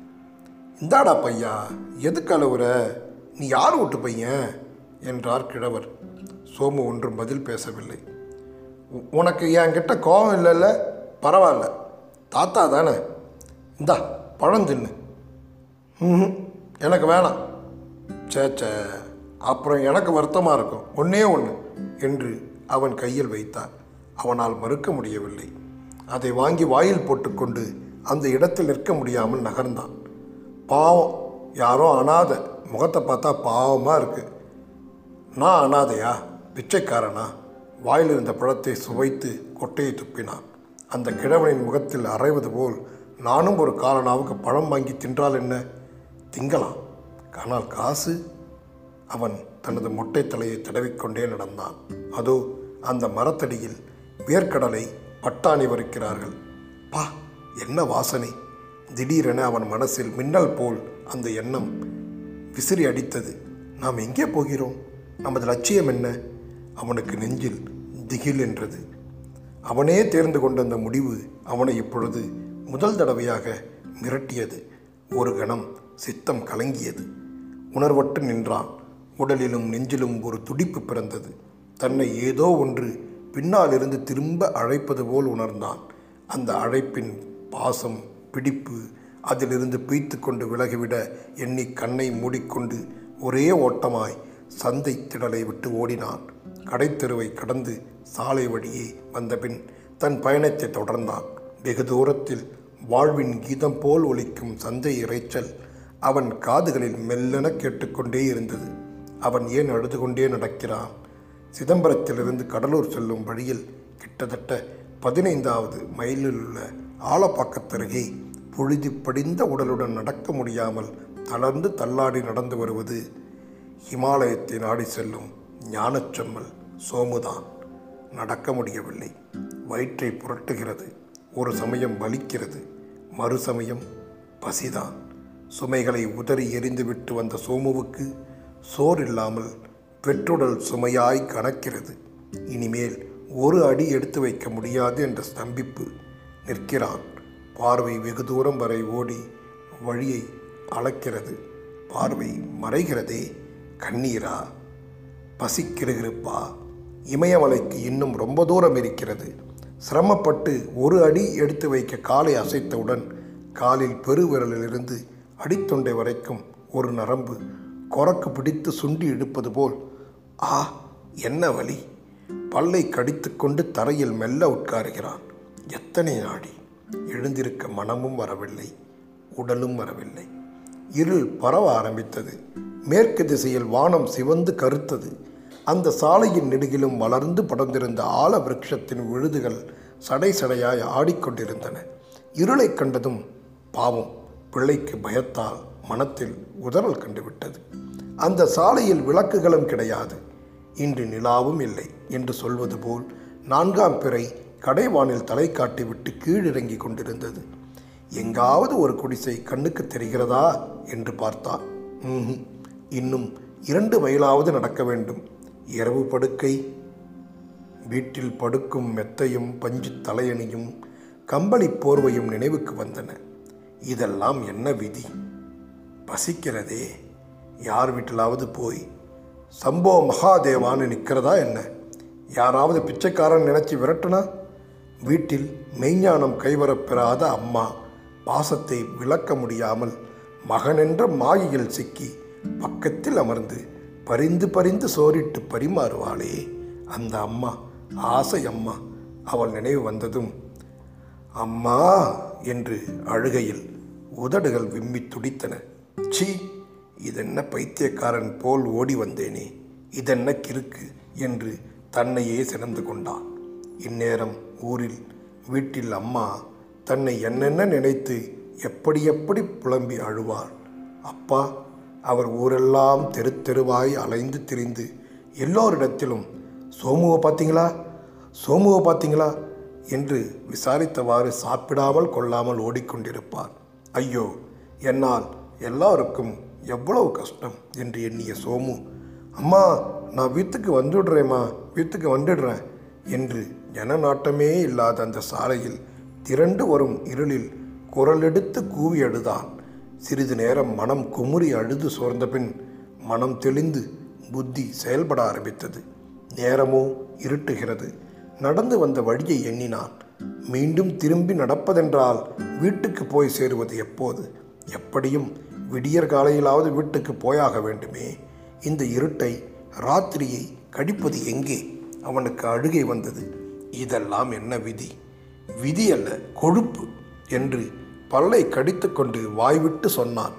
இந்தாடா பையா. எதுக்கு அளவுற நீ யார் ஓட்டு பையன்? என்றார் கிழவர். சோமு ஒன்றும் பதில் பேசவில்லை. உனக்கு என்கிட்ட கோபம் இல்லைல்ல? பரவாயில்ல. தாத்தா தானே? இந்தா பழம் தின்னு. ம்ஹும், எனக்கு வேணாம். சே சே அப்புறம் எனக்கு வருத்தமாக இருக்கும். ஒன்றே ஒன்று என்று அவன் கையில் வைத்தான் அவனால் மறுக்க முடியவில்லை. அதை வாங்கி வாயில் போட்டுக்கொண்டு அந்த இடத்தில் நிற்க முடியாமல் நகர்ந்தான். பாவம் யாரோ அனாதை. முகத்தை பார்த்தா பாவமாக இருக்குது நான் அனாதையா? பிச்சைக்காரனா? வாயில் இருந்த பழத்தை சுவைத்து கொட்டையை துப்பினான். அந்த கிழவனின் முகத்தில் அரைவது போல் நானும் ஒரு காலனாவுக்கு பழம் வாங்கி தின்றால் என்ன? திங்கலாம். ஆனால் காசு? அவன் தனது மொட்டை தலையை தடவிக்கொண்டே நடந்தான். அதோ அந்த மரத்தடியில் வேர்க்கடலை பட்டாணி வறுக்கிறார்கள். பா என்ன வாசனை. திடீரென அவன் மனசில் மின்னல் போல் அந்த எண்ணம் விசிறி அடித்தது. நாம் எங்கே போகிறோம்? நமது லட்சியம் என்ன? அவனுக்கு நெஞ்சில் திகில் என்றது அவனே தேர்ந்து கொண்ட அந்த முடிவு அவனை இப்பொழுது முதல் தடவையாக மிரட்டியது. ஒரு கணம் சித்தம் கலங்கியது. உணர்வற்று நின்றான். உடலிலும் நெஞ்சிலும் ஒரு துடிப்பு பிறந்தது. தன்னை ஏதோ ஒன்று பின்னால் இருந்து திரும்ப அழைப்பது போல் உணர்ந்தான். அந்த அழைப்பின் பாசம் பிடிப்பு அதிலிருந்து பீய்த்து கொண்டு விலகிவிட எண்ணி கண்ணை மூடிக்கொண்டு ஒரே ஓட்டமாய் சந்தை திடலை விட்டு ஓடினான். கடைத்தெருவை கடந்து சாலை வழியே வந்தபின் தன் பயணத்தை தொடர்ந்தான். வெகு தூரத்தில் வாழ்வின் கீதம் போல் ஒலிக்கும் சந்தை இரைச்சல் அவன் காதுகளில் மெல்லென கேட்டுக்கொண்டே இருந்தது. அவன் ஏன் அழுது கொண்டே நடக்கிறான்? சிதம்பரத்திலிருந்து கடலூர் செல்லும் வழியில் கிட்டத்தட்ட பதினைந்தாவது மைலில் உள்ள ஆலப்பாக்கத்தருகே பொழுது படிந்த உடலுடன் நடக்க முடியாமல் தளர்ந்து தள்ளாடி நடந்து வருவது ஹிமாலயத்தை நாடி செல்லும் ஞானச்செம்மல் சோமுதான். நடக்க முடியவில்லை. வயிற்றை புரட்டுகிறது. ஒரு சமயம் வலிக்கிறது. மறு சமயம் பசிதான். சுமைகளை உதறி எரிந்துவிட்டு வந்த சோமுவுக்கு சோர் இல்லாமல் பெற்றுடல் சுமையாய் கணக்கிறது இனிமேல் ஒரு அடி எடுத்து வைக்க முடியாது என்ற ஸ்தம்பிப்பு நிற்கிறான். பார்வை வெகு தூரம் வரை ஓடி வழியை அளக்கிறது. பார்வை மறைகிறதே கண்ணீரா? பசிக்கிருகிருப்பா இமயமலைக்கு இன்னும் ரொம்ப தூரம் இருக்கிறது. சிரமப்பட்டு ஒரு அடி எடுத்து வைக்க காலை அசைத்தவுடன் காலில் பெருவிரலிலிருந்து அடித்தொண்டை வரைக்கும் ஒரு நரம்பு கொரக்கு பிடித்து சுண்டி இழுப்பது போல் ஆ என்ன வலி? பல்லை கடித்துக்கொண்டு தரையில் மெல்ல உட்காருகிறான். எத்தனை நாடி? எழுந்திருக்க மனமும் வரவில்லை உடலும் வரவில்லை. இருள் பரவ ஆரம்பித்தது. மேற்கு திசையில் வானம் சிவந்து கருத்தது. அந்த சாலையின் நெடுகிலும் வளர்ந்து படர்ந்திருந்த ஆல விரக்ஷத்தின் விழுதுகள் சடை சடையாய் ஆடிக்கொண்டிருந்தன. இருளைக் கண்டதும் பாவம் பிள்ளைக்கு பயத்தால் மனத்தில் உதறல் கண்டுவிட்டது. அந்த சாலையில் விளக்குகளும் கிடையாது. இன்று நிலாவும் இல்லை என்று சொல்வது போல் நான்காம் பிறை கடைவானில் தலை காட்டிவிட்டு கீழிறங்கி கொண்டிருந்தது. எங்காவது ஒரு குடிசை கண்ணுக்கு தெரிகிறதா? என்று பார்த்தார் ம்ஹும். இன்னும் இரண்டு மைலாவது நடக்க வேண்டும். இரவு படுக்கை. வீட்டில் படுக்கும் மெத்தையும் பஞ்சு தலையணியும் கம்பளி போர்வையும் நினைவுக்கு வந்தன. இதெல்லாம் என்ன விதி? பசிக்கிறதே. யார் வீட்டிலாவது போய் சம்போ மகாதேவான்னு நிற்கிறதா என்ன? யாராவது பிச்சைக்காரன் நினச்சி விரட்டுனா? வீட்டில் மெய்ஞானம் கைவரப்பெறாத அம்மா பாசத்தை விளக்க முடியாமல் மகனென்ற மாயையில் சிக்கி பக்கத்தில் அமர்ந்து பரிந்து பரிந்து சோறிட்டு பரிமாறுவாளே. அந்த அம்மா ஆசை அம்மா அவள் நினைவு வந்ததும் அம்மா என்று அழுகையில் உதடுகள் விம்மி துடித்தன. சி இதென்ன பைத்தியக்காரன் போல் ஓடி வந்தேனே இதென்ன கிறுக்கு என்று தன்னையே சிறந்து கொண்டான். இந்நேரம் ஊரில் வீட்டில் அம்மா தன்னை என்னென்ன நினைத்து எப்படி எப்படி புலம்பி அழுவார் அப்பா அவர் ஊரெல்லாம் தெரு தெருவாய் அலைந்து திரிந்து எல்லோரிடத்திலும் சோமுவை பார்த்தீங்களா? சோமுவை பார்த்தீங்களா? என்று விசாரித்தவாறு சாப்பிடாமல் கொள்ளாமல் ஓடிக்கொண்டிருப்பார். ஐயோ என்னால் எல்லாருக்கும் எவ்வளவு கஷ்டம்? என்று எண்ணிய சோமு அம்மா நான் வீட்டுக்கு வந்துடுறேம்மா வீட்டுக்கு வந்துடுறேன் என்று ஜனநாட்டமே இல்லாத அந்த சாலையில் திரண்டு வரும் இருளில் குரலெடுத்து கூவி அழுதான். சிறிது நேரம் மனம் குமுறி அழுது சோர்ந்த பின் மனம் தெளிந்து புத்தி செயல்பட ஆரம்பித்தது. நேரமோ இருட்டுகிறது. நடந்து வந்த வழியை எண்ணினான். மீண்டும் திரும்பி நடப்பதென்றால் வீட்டுக்கு போய் சேருவது எப்போது? எப்படியும் விடியற் காலையிலாவது வீட்டுக்கு போயாக வேண்டுமே. இந்த இருட்டை ராத்திரியை கடிப்பது எங்கே? அவனுக்கு அழுகை வந்தது. இதெல்லாம் என்ன விதி? விதி அல்ல கொழுப்பு என்று பல்லை கடித்துக்கொண்டு வாய்விட்டு சொன்னான்.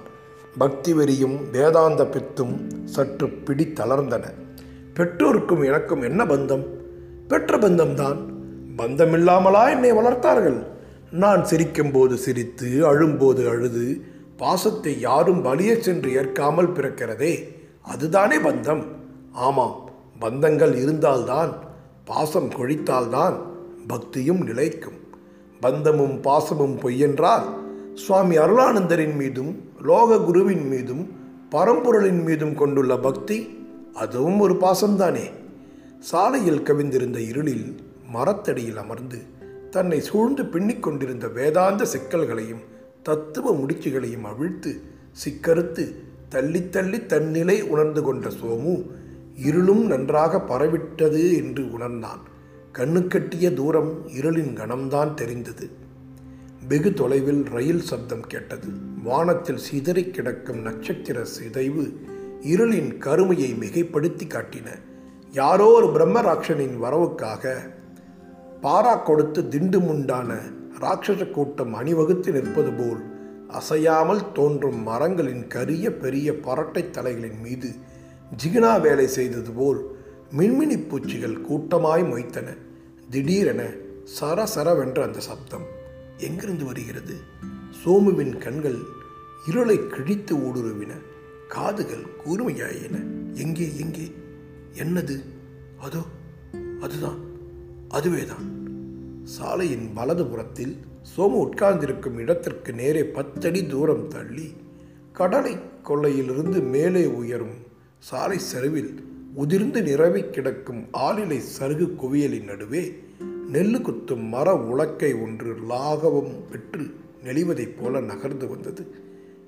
பக்தி வெறியும் வேதாந்த பித்தும் சற்று பிடி தளர்ந்தன பெற்றோருக்கும் எனக்கும் என்ன பந்தம்? பெற்ற பந்தம்தான். பந்தமில்லாமலா என்னை வளர்த்தார்கள்? நான் சிரிக்கும்போது சிரித்து அழும்போது அழுது பாசத்தை யாரும் வலிய சென்று ஏற்காமல் பிறக்கிறதே அதுதானே பந்தம்? ஆமாம் பந்தங்கள் இருந்தால்தான் பாசம் கொழித்தால்தான் பக்தியும் நிலைக்கும். பந்தமும் பாசமும் பொய்யென்றால் சுவாமி அருளானந்தரின் மீதும் லோக குருவின் மீதும் பரம்பொருளின் மீதும் கொண்டுள்ள பக்தி அதுவும் ஒரு பாசம்தானே. சாலையில் கவிந்திருந்த இருளில் மரத்தடியில் அமர்ந்து தன்னை சூழ்ந்து பின்னிக் கொண்டிருந்த வேதாந்த சிக்கல்களையும் தத்துவ முடிச்சுகளையும் அவிழ்த்து சிக்கறுத்து தள்ளி தள்ளி தன்னிலை உணர்ந்து கொண்ட சோமு இருளும் நன்றாக பரவிட்டது என்று உணர்ந்தான். கண்ணுக்கட்டிய தூரம் இருளின் கணம்தான் தெரிந்தது. வெகு தொலைவில் ரயில் சப்தம் கேட்டது. வானத்தில் சிதறிக் கிடக்கும் நட்சத்திர சிதைவு இருளின் கருமையை மிகைப்படுத்தி காட்டின. யாரோ ஒரு பிரம்மராட்சனின் வரவுக்காக பாரா கொடுத்து திண்டு முண்டான ராட்சச கூட்டம் அணிவகுத்து நிற்பது போல் அசையாமல் தோன்றும் மரங்களின் கரிய பெரிய பரட்டை தலைகளின் மீது ஜிகினா வேலை செய்தது போல் மின்மினி பூச்சிகள் கூட்டமாய் மொய்த்தன. திடீரென சரசரவென்ற அந்த சப்தம் எங்கிருந்து வருகிறது? சோமுவின் கண்கள் இருளை கிழித்து ஊடுருவின. காதுகள் கூர்மையாயின. எங்கே எங்கே? என்னது? அதோ அதுதான் அதுவேதான். சாலையின் வலது புறத்தில் சோமு உட்கார்ந்திருக்கும் இடத்திற்கு நேரே பத்தடி தூரம் தள்ளி கடலை கொள்ளையிலிருந்து மேலே உயரும் சாலை சரிவில் உதிர்ந்து நிரவி கிடக்கும் ஆளிலை சருகு குவியலின் நடுவே நெல்லு குத்தும் மர உலக்கை ஒன்று லாகவம் பெற்று நெளிவதைப் போல நகர்ந்து வந்தது.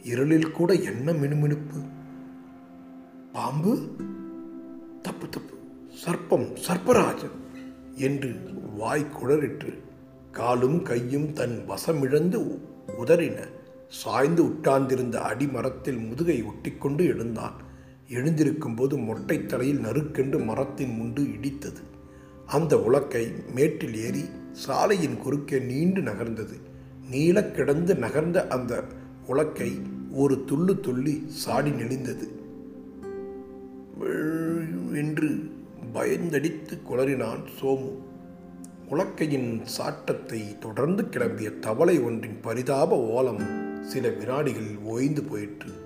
இருளில் கூட என்ன மினுமினுப்பு? பாம்பு? தப்பு தப்பு. சர்ப்பம் சர்ப்பராஜன் என்று வாய் குளறிற்று காலும் கையும் தன் வசமிழந்து உதறின. சாய்ந்து உட்கார்ந்திருந்த அடிமரத்தில் முதுகை ஒட்டிக்கொண்டு எழுந்தான். எழுந்திருக்கும் போது மொட்டை தலையில் நறுக்கென்று மரத்தின் முண்டு இடித்தது. அந்த உலக்கை மேட்டில் ஏறி சாலையின் குறுக்கே நீண்டு நகர்ந்தது. நீளக் கிடந்து நகர்ந்த அந்த உலக்கை ஒரு துள்ளு துள்ளி சாடி நெளிந்தது. என்று பயந்தடித்து குளறினான் சோமு. உலக்கையின் சாட்டத்தை தொடர்ந்து கிளம்பிய தவளை ஒன்றின் பரிதாப ஓலம் சில வினாடிகளில் ஓய்ந்து போயிற்று.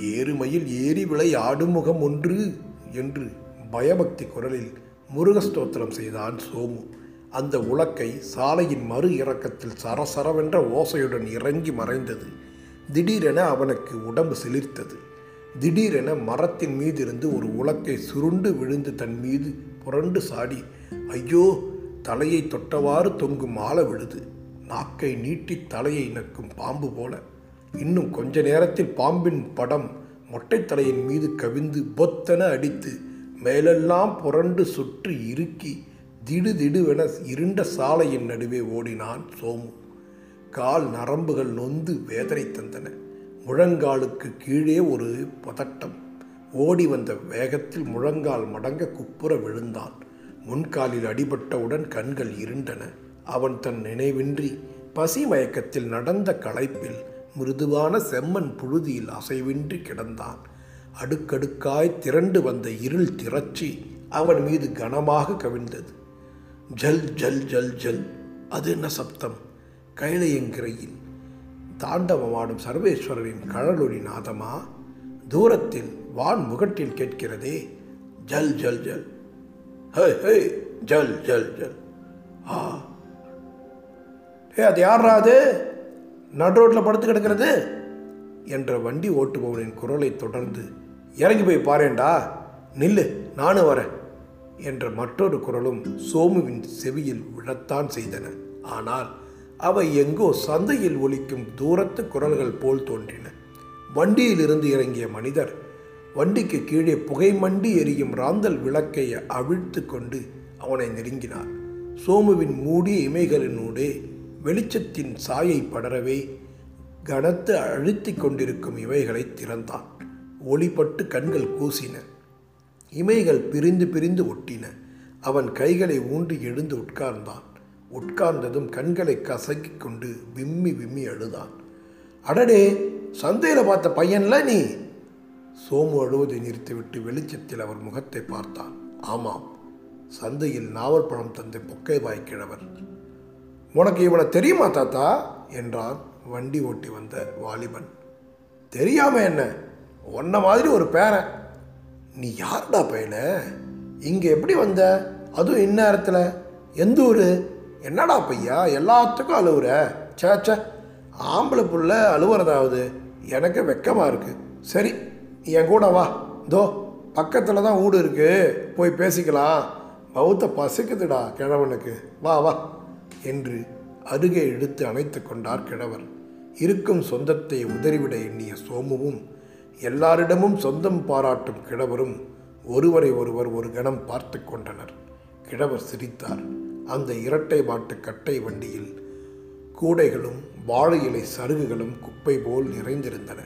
ஏறுமையில் ஏறி விளை ஆடுமுகம் ஒன்று என்று பயபக்தி குரலில் முருகஸ்தோத்திரம் செய்தான் சோமு. அந்த உலக்கை சாலையின் மறு இறக்கத்தில் சரசரவென்ற ஓசையுடன் இறங்கி மறைந்தது. திடீரென அவனுக்கு உடம்பு சிலிர்த்தது. திடீரென மரத்தின் மீதிருந்து ஒரு உலக்கை சுருண்டு விழுந்து தன் மீது புரண்டு சாடி ஐயோ தலையை தொட்டவாறு தொங்கும் ஆள விழுது நாக்கை நீட்டி தலையை நக்கும் பாம்பு போல. இன்னும் கொஞ்ச நேரத்தில் பாம்பின் படம் மொட்டைத்தலையின் மீது கவிந்து பொத்தென அடித்து மேலெல்லாம் புரண்டு சுற்றி இறுக்கி திடு திடுவென இருண்ட சாலையின் நடுவே ஓடினான் சோமு. கால் நரம்புகள் நொந்து வேதனை தந்தன. முழங்காலுக்கு கீழே ஒரு பதட்டம். ஓடி வந்த வேகத்தில் முழங்கால் மடங்க குப்புற விழுந்தான். முன்காலில் அடிபட்டவுடன் கண்கள் இருண்டன. அவன் தன் நினைவின்றி பசி மயக்கத்தில் நடந்த களைப்பில் மிருதுவான செம்மண் புழுதியில் அசைவின்றி கிடந்தான். அடுக்கடுக்காய் திரண்டு வந்த இருள் திரச்சி அவன் மீது கனமாக கவிழ்ந்தது. ஜல் ஜல் ஜல் ஜல். அது என்ன சப்தம்? கைலையங்கிரையில் தாண்டவமாடும் சர்வேஸ்வரரின் கழலொலி நாதமா? தூரத்தில் வான் முகட்டில் கேட்கிறதே ஜல் ஜல் ஜல். ஹே ஹே ஜல் ஜல் ஜல். ஆ. ஏ அது யாரா அது? நடு ரோட்டில் படுத்து கிடக்கிறது? என்ற வண்டி ஓட்டுபவனின் குரலை தொடர்ந்து இறங்கி போய் பாருண்டா நில்லு நானும் வரேன் என்ற மற்றொரு குரலும் சோமுவின் செவியில் விழத்தான் செய்தன. ஆனால் அவை எங்கோ சந்தையில் ஒலிக்கும் தூரத்து குரல்கள் போல் தோன்றின. வண்டியிலிருந்து இறங்கிய மனிதர் வண்டிக்கு கீழே புகை மண்டி எரியும் ராந்தல் விளக்கை அவிழ்த்து கொண்டு அவனை நெருங்கினார். சோமுவின் மூடிய இமைகளினூடே வெளிச்சத்தின் சாயை படரவே கனத்து அழுத்தி கொண்டிருக்கும் இவைகளை திறந்தான். ஒளிப்பட்டு கண்கள் கூசின. இமைகள் பிரிந்து பிரிந்து ஒட்டின. அவன் கைகளை ஊன்றி எழுந்து உட்கார்ந்தான். உட்கார்ந்ததும் கண்களை கசக்கிக் கொண்டு விம்மி விம்மி அழுதான். அடடே சந்தையில் பார்த்த பையன்ல நீ? சோமு அழுவதை நிறுத்திவிட்டு வெளிச்சத்தில் அவர் முகத்தை பார்த்தான். ஆமாம் சந்தையில் நாவல் பழம் தந்த பொக்கைவாய் கிழவர். உனக்கு இவனை தெரியுமா தாத்தா? என்றான் வண்டி ஓட்டி வந்த வாலிபன். தெரியாம என்ன? உன்ன மாதிரி ஒரு பேரன். நீ யாருடா பையன? இங்கே எப்படி வந்த? அதுவும் இந்நேரத்தில் எந்த ஊர்? என்னடா பையா? எல்லாத்துக்கும் அழுவுற. சே ஆம்பளை புள்ள அழுவுறதாவது எனக்கு வெக்கமாக இருக்கு. சரி நீ என் கூட வா. தோ பக்கத்தில் தான் வீடு இருக்கு. போய் பேசிக்கலாம். பௌத்த பசிக்குதுடா கிழவனுக்கு. வா வா. என்று அருகே இழுத்து அணைத்து கொண்டார் கிழவர். இருக்கும் சொந்தத்தை உதறிவிட எண்ணிய சோமுவும் எல்லாரிடமும் சொந்தம் பாராட்டும் கிழவரும் ஒருவரை ஒருவர் ஒரு கணம் பார்த்து கொண்டனர். கிழவர் சிரித்தார். அந்த இரட்டை மாட்டு கட்டை வண்டியில் கூடைகளும் வாழை இலை சருகுகளும் குப்பை போல் நிறைந்திருந்தன.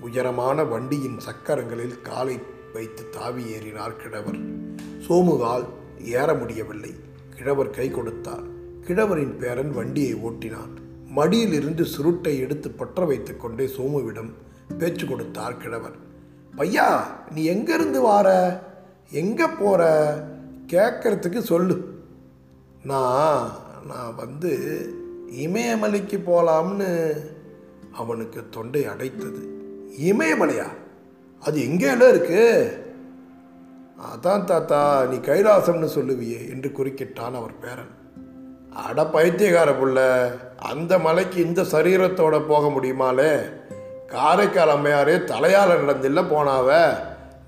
உயரமான வண்டியின் சக்கரங்களில் காலை வைத்து தாவி ஏறினார் கிழவர். சோமுகால் ஏற முடியவில்லை. கிழவர் கை கொடுத்தார். கிழவரின் பேரன் வண்டியை ஓட்டினான். மடியிலிருந்து சுருட்டை எடுத்து பற்ற வைத்துக் கொண்டே சோமுவிடம் பேச்சு கொடுத்தார் கிழவர். பையா நீ எங்கேருந்து வார? எங்கே போற? கேட்கறதுக்கு சொல்லு. நான் நான் வந்து இமயமலைக்கு போகலாம்னு அவனுக்கு தொண்டை அடைத்தது. இமயமலையா? அது எங்கேல இருக்கு? அதான் தாத்தா நீ கைலாசம்னு சொல்லுவியே என்று குறுக்கிட்டான் அவர் பேரன். அட பைத்தியக்கார புள்ள அந்த மலைக்கு இந்த சரீரத்தோட போக முடியுமாலே? காரைக்கால் அம்மையாரே தலையால் நடந்தில்ல போனாவ?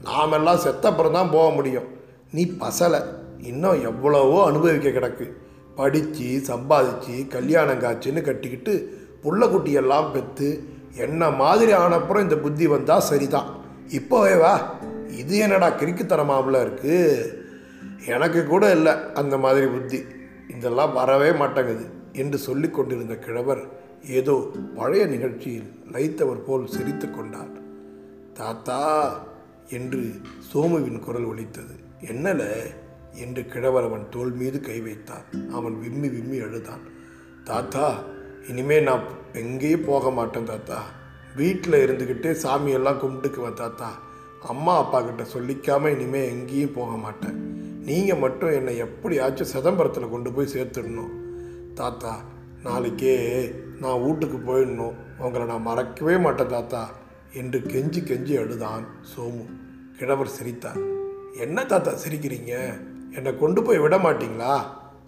நாமெல்லாம் செத்தப்புறம் தான் போக முடியும். நீ பசலை. இன்னும் எவ்வளவோ அனுபவிக்க கிடக்கு. படித்து சம்பாதிச்சு கல்யாணம் காட்சின்னு கட்டிக்கிட்டு புள்ள குட்டியெல்லாம் பெற்று என்ன மாதிரி ஆனப்புறம் இந்த புத்தி வந்தால் சரிதான். இப்போவே வா. இது என்னடா கிறுக்குத்தனமாவில் இருக்குது எனக்கு கூட இல்லை அந்த மாதிரி புத்தி. இதெல்லாம் வரவே மாட்டேங்குது என்று சொல்லி கொண்டிருந்த கிழவர் ஏதோ பழைய நிகழ்ச்சியில் லைத்தவர் போல் சிரித்து கொண்டார். தாத்தா என்று சோமுவின் குரல் ஒலித்தது. என்னல? என்று கிழவர் அவன் தோள் மீது கை வைத்தான். அவன் விம்மி விம்மி அழுதான். தாத்தா இனிமே நான் எங்கேயும் போக மாட்டேன் தாத்தா. வீட்டில் இருந்துக்கிட்டே சாமியெல்லாம் கும்பிட்டுக்குவேன் தாத்தா. அம்மா அப்பா கிட்ட சொல்லிக்காமல் இனிமேல் எங்கேயும் போக மாட்டேன். நீங்கள் மட்டும் என்னை எப்படியாச்சும் சிதம்பரத்தில் கொண்டு போய் சேர்த்துடணும். தாத்தா நாளைக்கே நான் வீட்டுக்கு போயிடணும். உங்களை நான் மறக்கவே மாட்டேன் தாத்தா. என்று கெஞ்சி கெஞ்சி அழுதான் சோமு. கிழவர் சிரித்தார். என்ன தாத்தா சிரிக்கிறீங்க? என்னை கொண்டு போய் விட மாட்டிங்களா?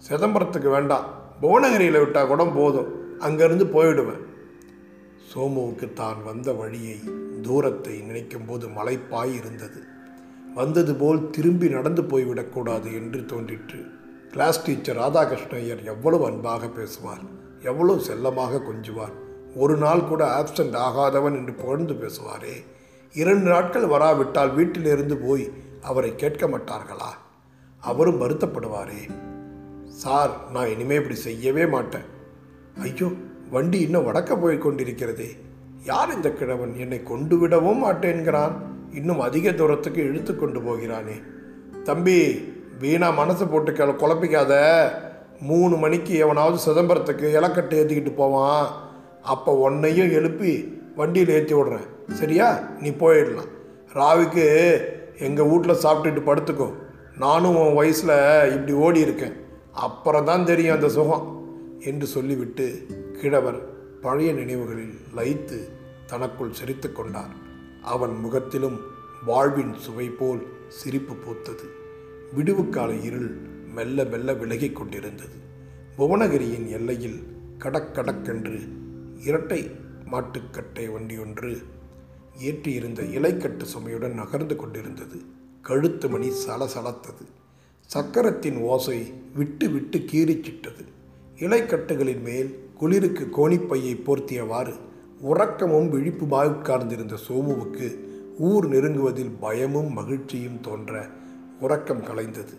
சிதம்பரத்துக்கு வேண்டாம். புவனகிரியில் விட்டால் கூட போதும். அங்கேருந்து போயிடுவேன். சோமுவுக்கு தான் வந்த வழியை தூரத்தை நினைக்கும் போது மலைப்பாய் இருந்தது. வந்தது போல் திரும்பி நடந்து போய்விடக்கூடாது என்று தோன்றிற்று. கிளாஸ் டீச்சர் ராதாகிருஷ்ணய்யர் எவ்வளவு அன்பாக பேசுவார் எவ்வளவு செல்லமாக கொஞ்சுவார். ஒரு நாள் கூட ஆப்சண்ட் ஆகாதவன் என்று புகழ்ந்து பேசுவாரே. இரண்டு நாட்கள் வராவிட்டால் வீட்டிலிருந்து போய் அவரை கேட்க மாட்டார்களா? அவரும் வருத்தப்படுவாரே. சார் நான் இனிமே இப்படி செய்யவே மாட்டேன். ஐயோ வண்டி இன்னும் வடக்க போய் கொண்டிருக்கிறதே. யார் இந்த கிழவன்? என்னை கொண்டு விடவும் மாட்டேன்கிறான். இன்னும் அதிக தூரத்துக்கு இழுத்து கொண்டு போகிறானே. தம்பி வீணா மனசை போட்டு கிள குழப்பிக்காத. மூணு மணிக்கு எவனாவது சிதம்பரத்துக்கு இலக்கட்டு ஏற்றிக்கிட்டு போவான். அப்போ உன்னையும் எழுப்பி வண்டியில் ஏற்றி விடுறேன். சரியா? நீ போயிடலாம். ராவிக்கு எங்கள் வீட்டில் சாப்பிட்டுட்டு படுத்துக்கோ. நானும் உன் வயசில் இப்படி ஓடி இருக்கேன். அப்புறம் தான் தெரியும் அந்த சுகம். என்று சொல்லிவிட்டு கிழவர் பழைய நினைவுகளில் லயித்து தனக்குள் சிரித்து கொண்டார். அவன் முகத்திலும் வாழ்வின் சுவை போல் சிரிப்பு பூத்தது. விடுவுக்கால இருள் மெல்ல மெல்ல விலகிக் கொண்டிருந்தது. புவனகிரியின் எல்லையில் கடக்கடக்கென்று இரட்டை மாட்டுக்கட்டை வண்டியொன்று ஏற்றியிருந்த இலைக்கட்டு சுமையுடன் நகர்ந்து கொண்டிருந்தது. கழுத்து மணி சலசலத்தது. சக்கரத்தின் ஓசை விட்டு விட்டு கீறிச்சிட்டது. இலைக்கட்டுகளின் மேல் குளிருக்கு கோணிப்பையை போர்த்தியவாறு உறக்கமும் விழிப்புமாய் உட்கார்ந்திருந்த சோமுவுக்கு ஊர் நெருங்குவதில் பயமும் மகிழ்ச்சியும் தோன்ற உறக்கம் கலைந்தது.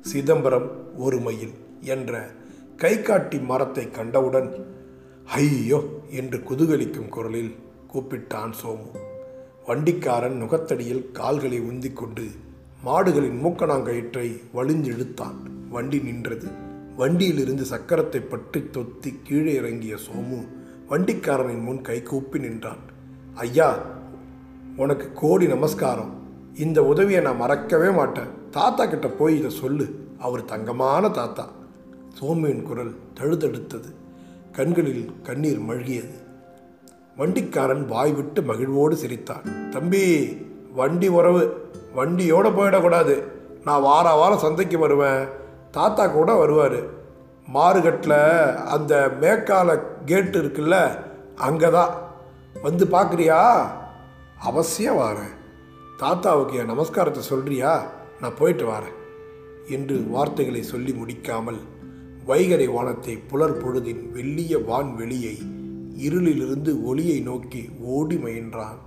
சிதம்பரம் ஒரு மைல் என்ற கைகாட்டி மரத்தை கண்டவுடன் ஐயோ! என்று குதூகலிக்கும் குரலில் கூப்பிட்டான் சோமு. வண்டிக்காரன் நுகத்தடியில் கால்களை உந்திக்கொண்டு மாடுகளின் மூக்கணாங்கயிற்றை வலிஞ்செழுத்தான் வண்டி நின்றது. வண்டியிலிருந்து சக்கரத்தை பற்றி தொத்தி கீழே இறங்கிய சோமு வண்டிக்காரனின் முன் கை கூப்பி நின்றான். ஐயா உனக்கு கோடி நமஸ்காரம். இந்த உதவியை நான் மறக்கவே மாட்டேன். தாத்தா கிட்ட போய் இதை சொல்லு. அவர் தங்கமான தாத்தா. சோமியின் குரல் தழுதெடுத்தது கண்களில் கண்ணீர் மழுகியது. வண்டிக்காரன் வாய் விட்டு மகிழ்வோடு சிரித்தான். தம்பி வண்டி உறவு. வண்டியோடு போயிடக்கூடாது. நான் வார வாரம் சந்தைக்கு வருவேன். தாத்தா கூட வருவார். மாறுகட்டில் அந்த மேக்கால கேட்டு இருக்குல்ல அங்கே தான் வந்து பார்க்குறியா அவசியம் வாரேன். தாத்தாவுக்கு என் நமஸ்காரத்தை சொல்கிறியா நான் போயிட்டு வரேன். என்று வார்த்தைகளை சொல்லி முடிக்காமல் வைகரை வானத்தை புலர் பொழுதின் வெள்ளிய வான்வெளியை இருளிலிருந்து ஒளியை நோக்கி ஓடி முயன்றான்.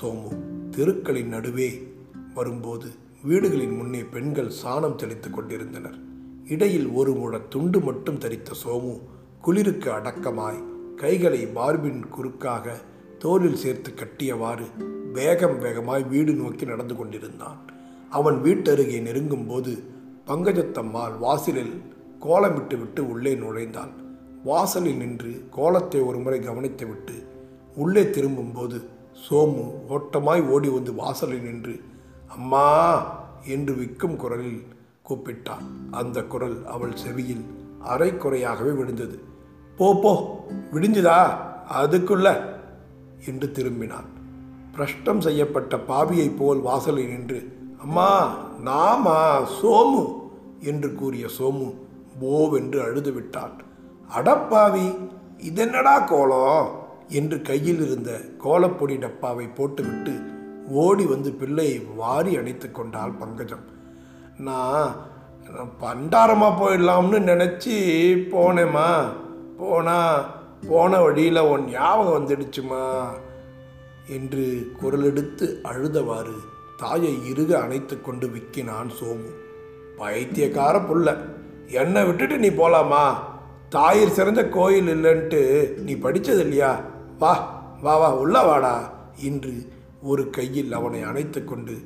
சோமு தெருக்களின் நடுவே வரும்போது வீடுகளின் முன்னே பெண்கள் சாணம் தெளித்துக் கொண்டிருந்தனர். இடையில் ஒரு முழ துண்டு மட்டும் தரித்த சோமு குளிருக்கு அடக்கமாய் கைகளை மார்பின் குறுக்காக தோளில் சேர்த்து கட்டியவாறு வேகம் வேகமாய் வீடு நோக்கி நடந்து கொண்டிருந்தான். அவன் வீட்டருகே நெருங்கும் போது பங்கஜத்தம்மாள் வாசலில் கோலமிட்டு விட்டு உள்ளே நுழைந்தாள். வாசலில் நின்று கோலத்தை ஒருமுறை கவனித்துவிட்டு உள்ளே திரும்பும்போது சோமு ஓட்டமாய் ஓடி வந்து வாசலில் நின்று அம்மா! என்று விக்கும் குரலில் கூப்பிட்டான். அந்த குரல் அவள் செவியில் அரை குறையாகவே விழுந்தது. போ போ விடிஞ்சுதா? அதுக்குள்ள என்று திரும்பினான். பிரஷ்டம் செய்யப்பட்ட பாவியைப் போல் வாசலில் நின்று அம்மா நாமா சோமு என்று கூறிய சோமு போவென்று அழுது விட்டான் அடப்பாவி இதென்னடா கோலம்? என்று கையில் இருந்த கோலப்பொடி டப்பாவை போட்டுவிட்டு ஓடி வந்து பிள்ளையை வாரி அணைத்து கொண்டாள் பங்கஜம். நான் பண்டாரமாக போயிடலாம்னு நினச்சி போனேம்மா. போனால் போன வழியில் உன் ஞாபகம் வந்துடுச்சுமா என்று குரலெடுத்து அழுதவாறு தாயை இருக அணைத்து கொண்டு விக்கினான் சோமு. பைத்தியக்கார புள்ள என்னை விட்டுட்டு நீ போலாமா? தாயிர் சிறந்த கோயில் இல்லைன்ட்டு நீ படித்தது இல்லையா வா வா வா உள்ள வாடா இன்று ஒரு கையில் அவனை அணைத்து கொண்டு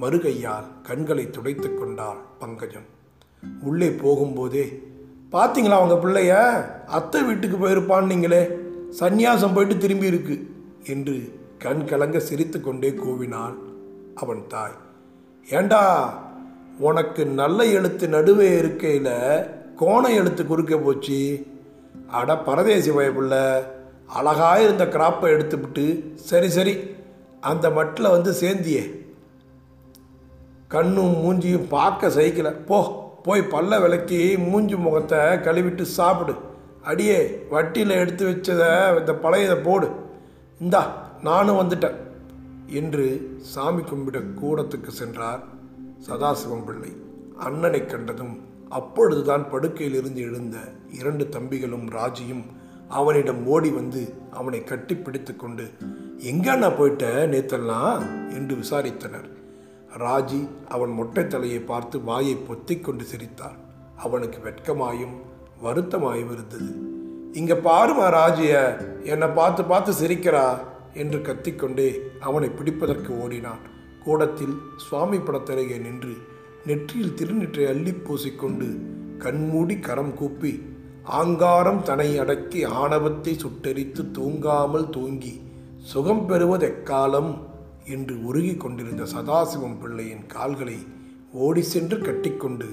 மறுகையால் கண்களை துடைத்து கொண்டாள் பங்கஜம். உள்ளே போகும்போதே பார்த்தீங்களா அவங்க பிள்ளைய? அத்தை வீட்டுக்கு போயிருப்பான்னீங்களே சந்நியாசம் போயிட்டு திரும்பி இருக்கு. என்று கண் கலங்க சிரித்து கொண்டே கூவினாள் அவன் தாய். ஏண்டா உனக்கு நல்ல எழுத்து நடுவே இருக்கையில் கோண எழுத்து குறுக்க போச்சு. அட பரதேசி பயப்புள்ள அழகாக இருந்த கிராப்பை எடுத்துவிட்டு சரி சரி அந்த மட்டில் வந்து சேர்ந்தியே. கண்ணும் மூஞ்சியும் பார்க்க சகிக்கலை. போ போய் பல்ல விளக்கி மூஞ்சி முகத்தை கழுவிட்டு சாப்பிடு. அடியே வட்டியில் எடுத்து வச்சதை இந்த பழையதை போடு. இந்தா நானும் வந்துட்டேன் என்று சாமி கும்பிட கூடத்துக்கு சென்றார் சதாசிவம் பிள்ளை. அண்ணனை கண்டதும் அப்பொழுதுதான் படுக்கையிலிருந்து எழுந்த இரண்டு தம்பிகளும் ராஜியும் அவனிடம் ஓடி வந்து அவனை கட்டி பிடித்து கொண்டு எங்கண்ணா போயிட்ட நேத்தெல்லாம்? என்று விசாரித்தனர். ராஜி அவன் மொட்டை தலையை பார்த்து வாயை பொத்திக் கொண்டு சிரித்தார் அவனுக்கு வெட்கமாயும் வருத்தமாயும் இருந்தது. இங்க பாருமா ராஜிய என்னை பார்த்து பார்த்து சிரிக்கிறா என்று கத்திக்கொண்டே அவனை பிடிப்பதற்கு ஓடினான். கூடத்தில் சுவாமி படத்தருகே நின்று நெற்றியில் திருநெற்றை அள்ளி பூசிக்கொண்டு கண்மூடி கரம் கூப்பி ஆங்காரம் தனை அடக்கி ஆணவத்தை சுட்டெரித்து தூங்காமல் தூங்கி சுகம் பெறுவதெக்காலம் என்று உருகி கொண்டிருந்த சதாசிவம் பிள்ளையின் கால்களை ஓடி சென்று கட்டிக்கொண்டு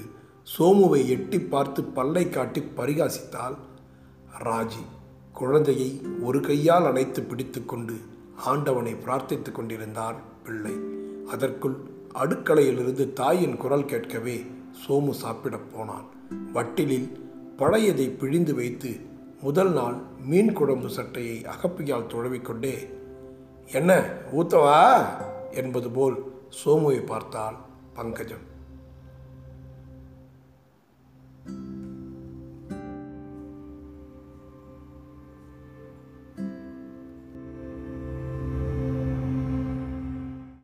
சோமுவை எட்டி பார்த்து பல்லை காட்டி பரிகாசித்தாள். ராஜி குழந்தையை ஒரு கையால் அணைத்து பிடித்துக்கொண்டு ஆண்டவனை பிரார்த்தித்துக் கொண்டிருந்தார் பிள்ளை. அதற்குள் அடுக்கலையிலிருந்து தாயின் குரல் கேட்கவே சோமு சாப்பிடப் போனான். வட்டிலில் பழையதை பிழிந்து வைத்து முதல் நாள் மீன் குழம்பு சட்டையை அகப்பியால் துழவிக்கொண்டே என்ன ஊத்தவா? என்பது போல் சோமுவை பார்த்தாள் பங்கஜம்.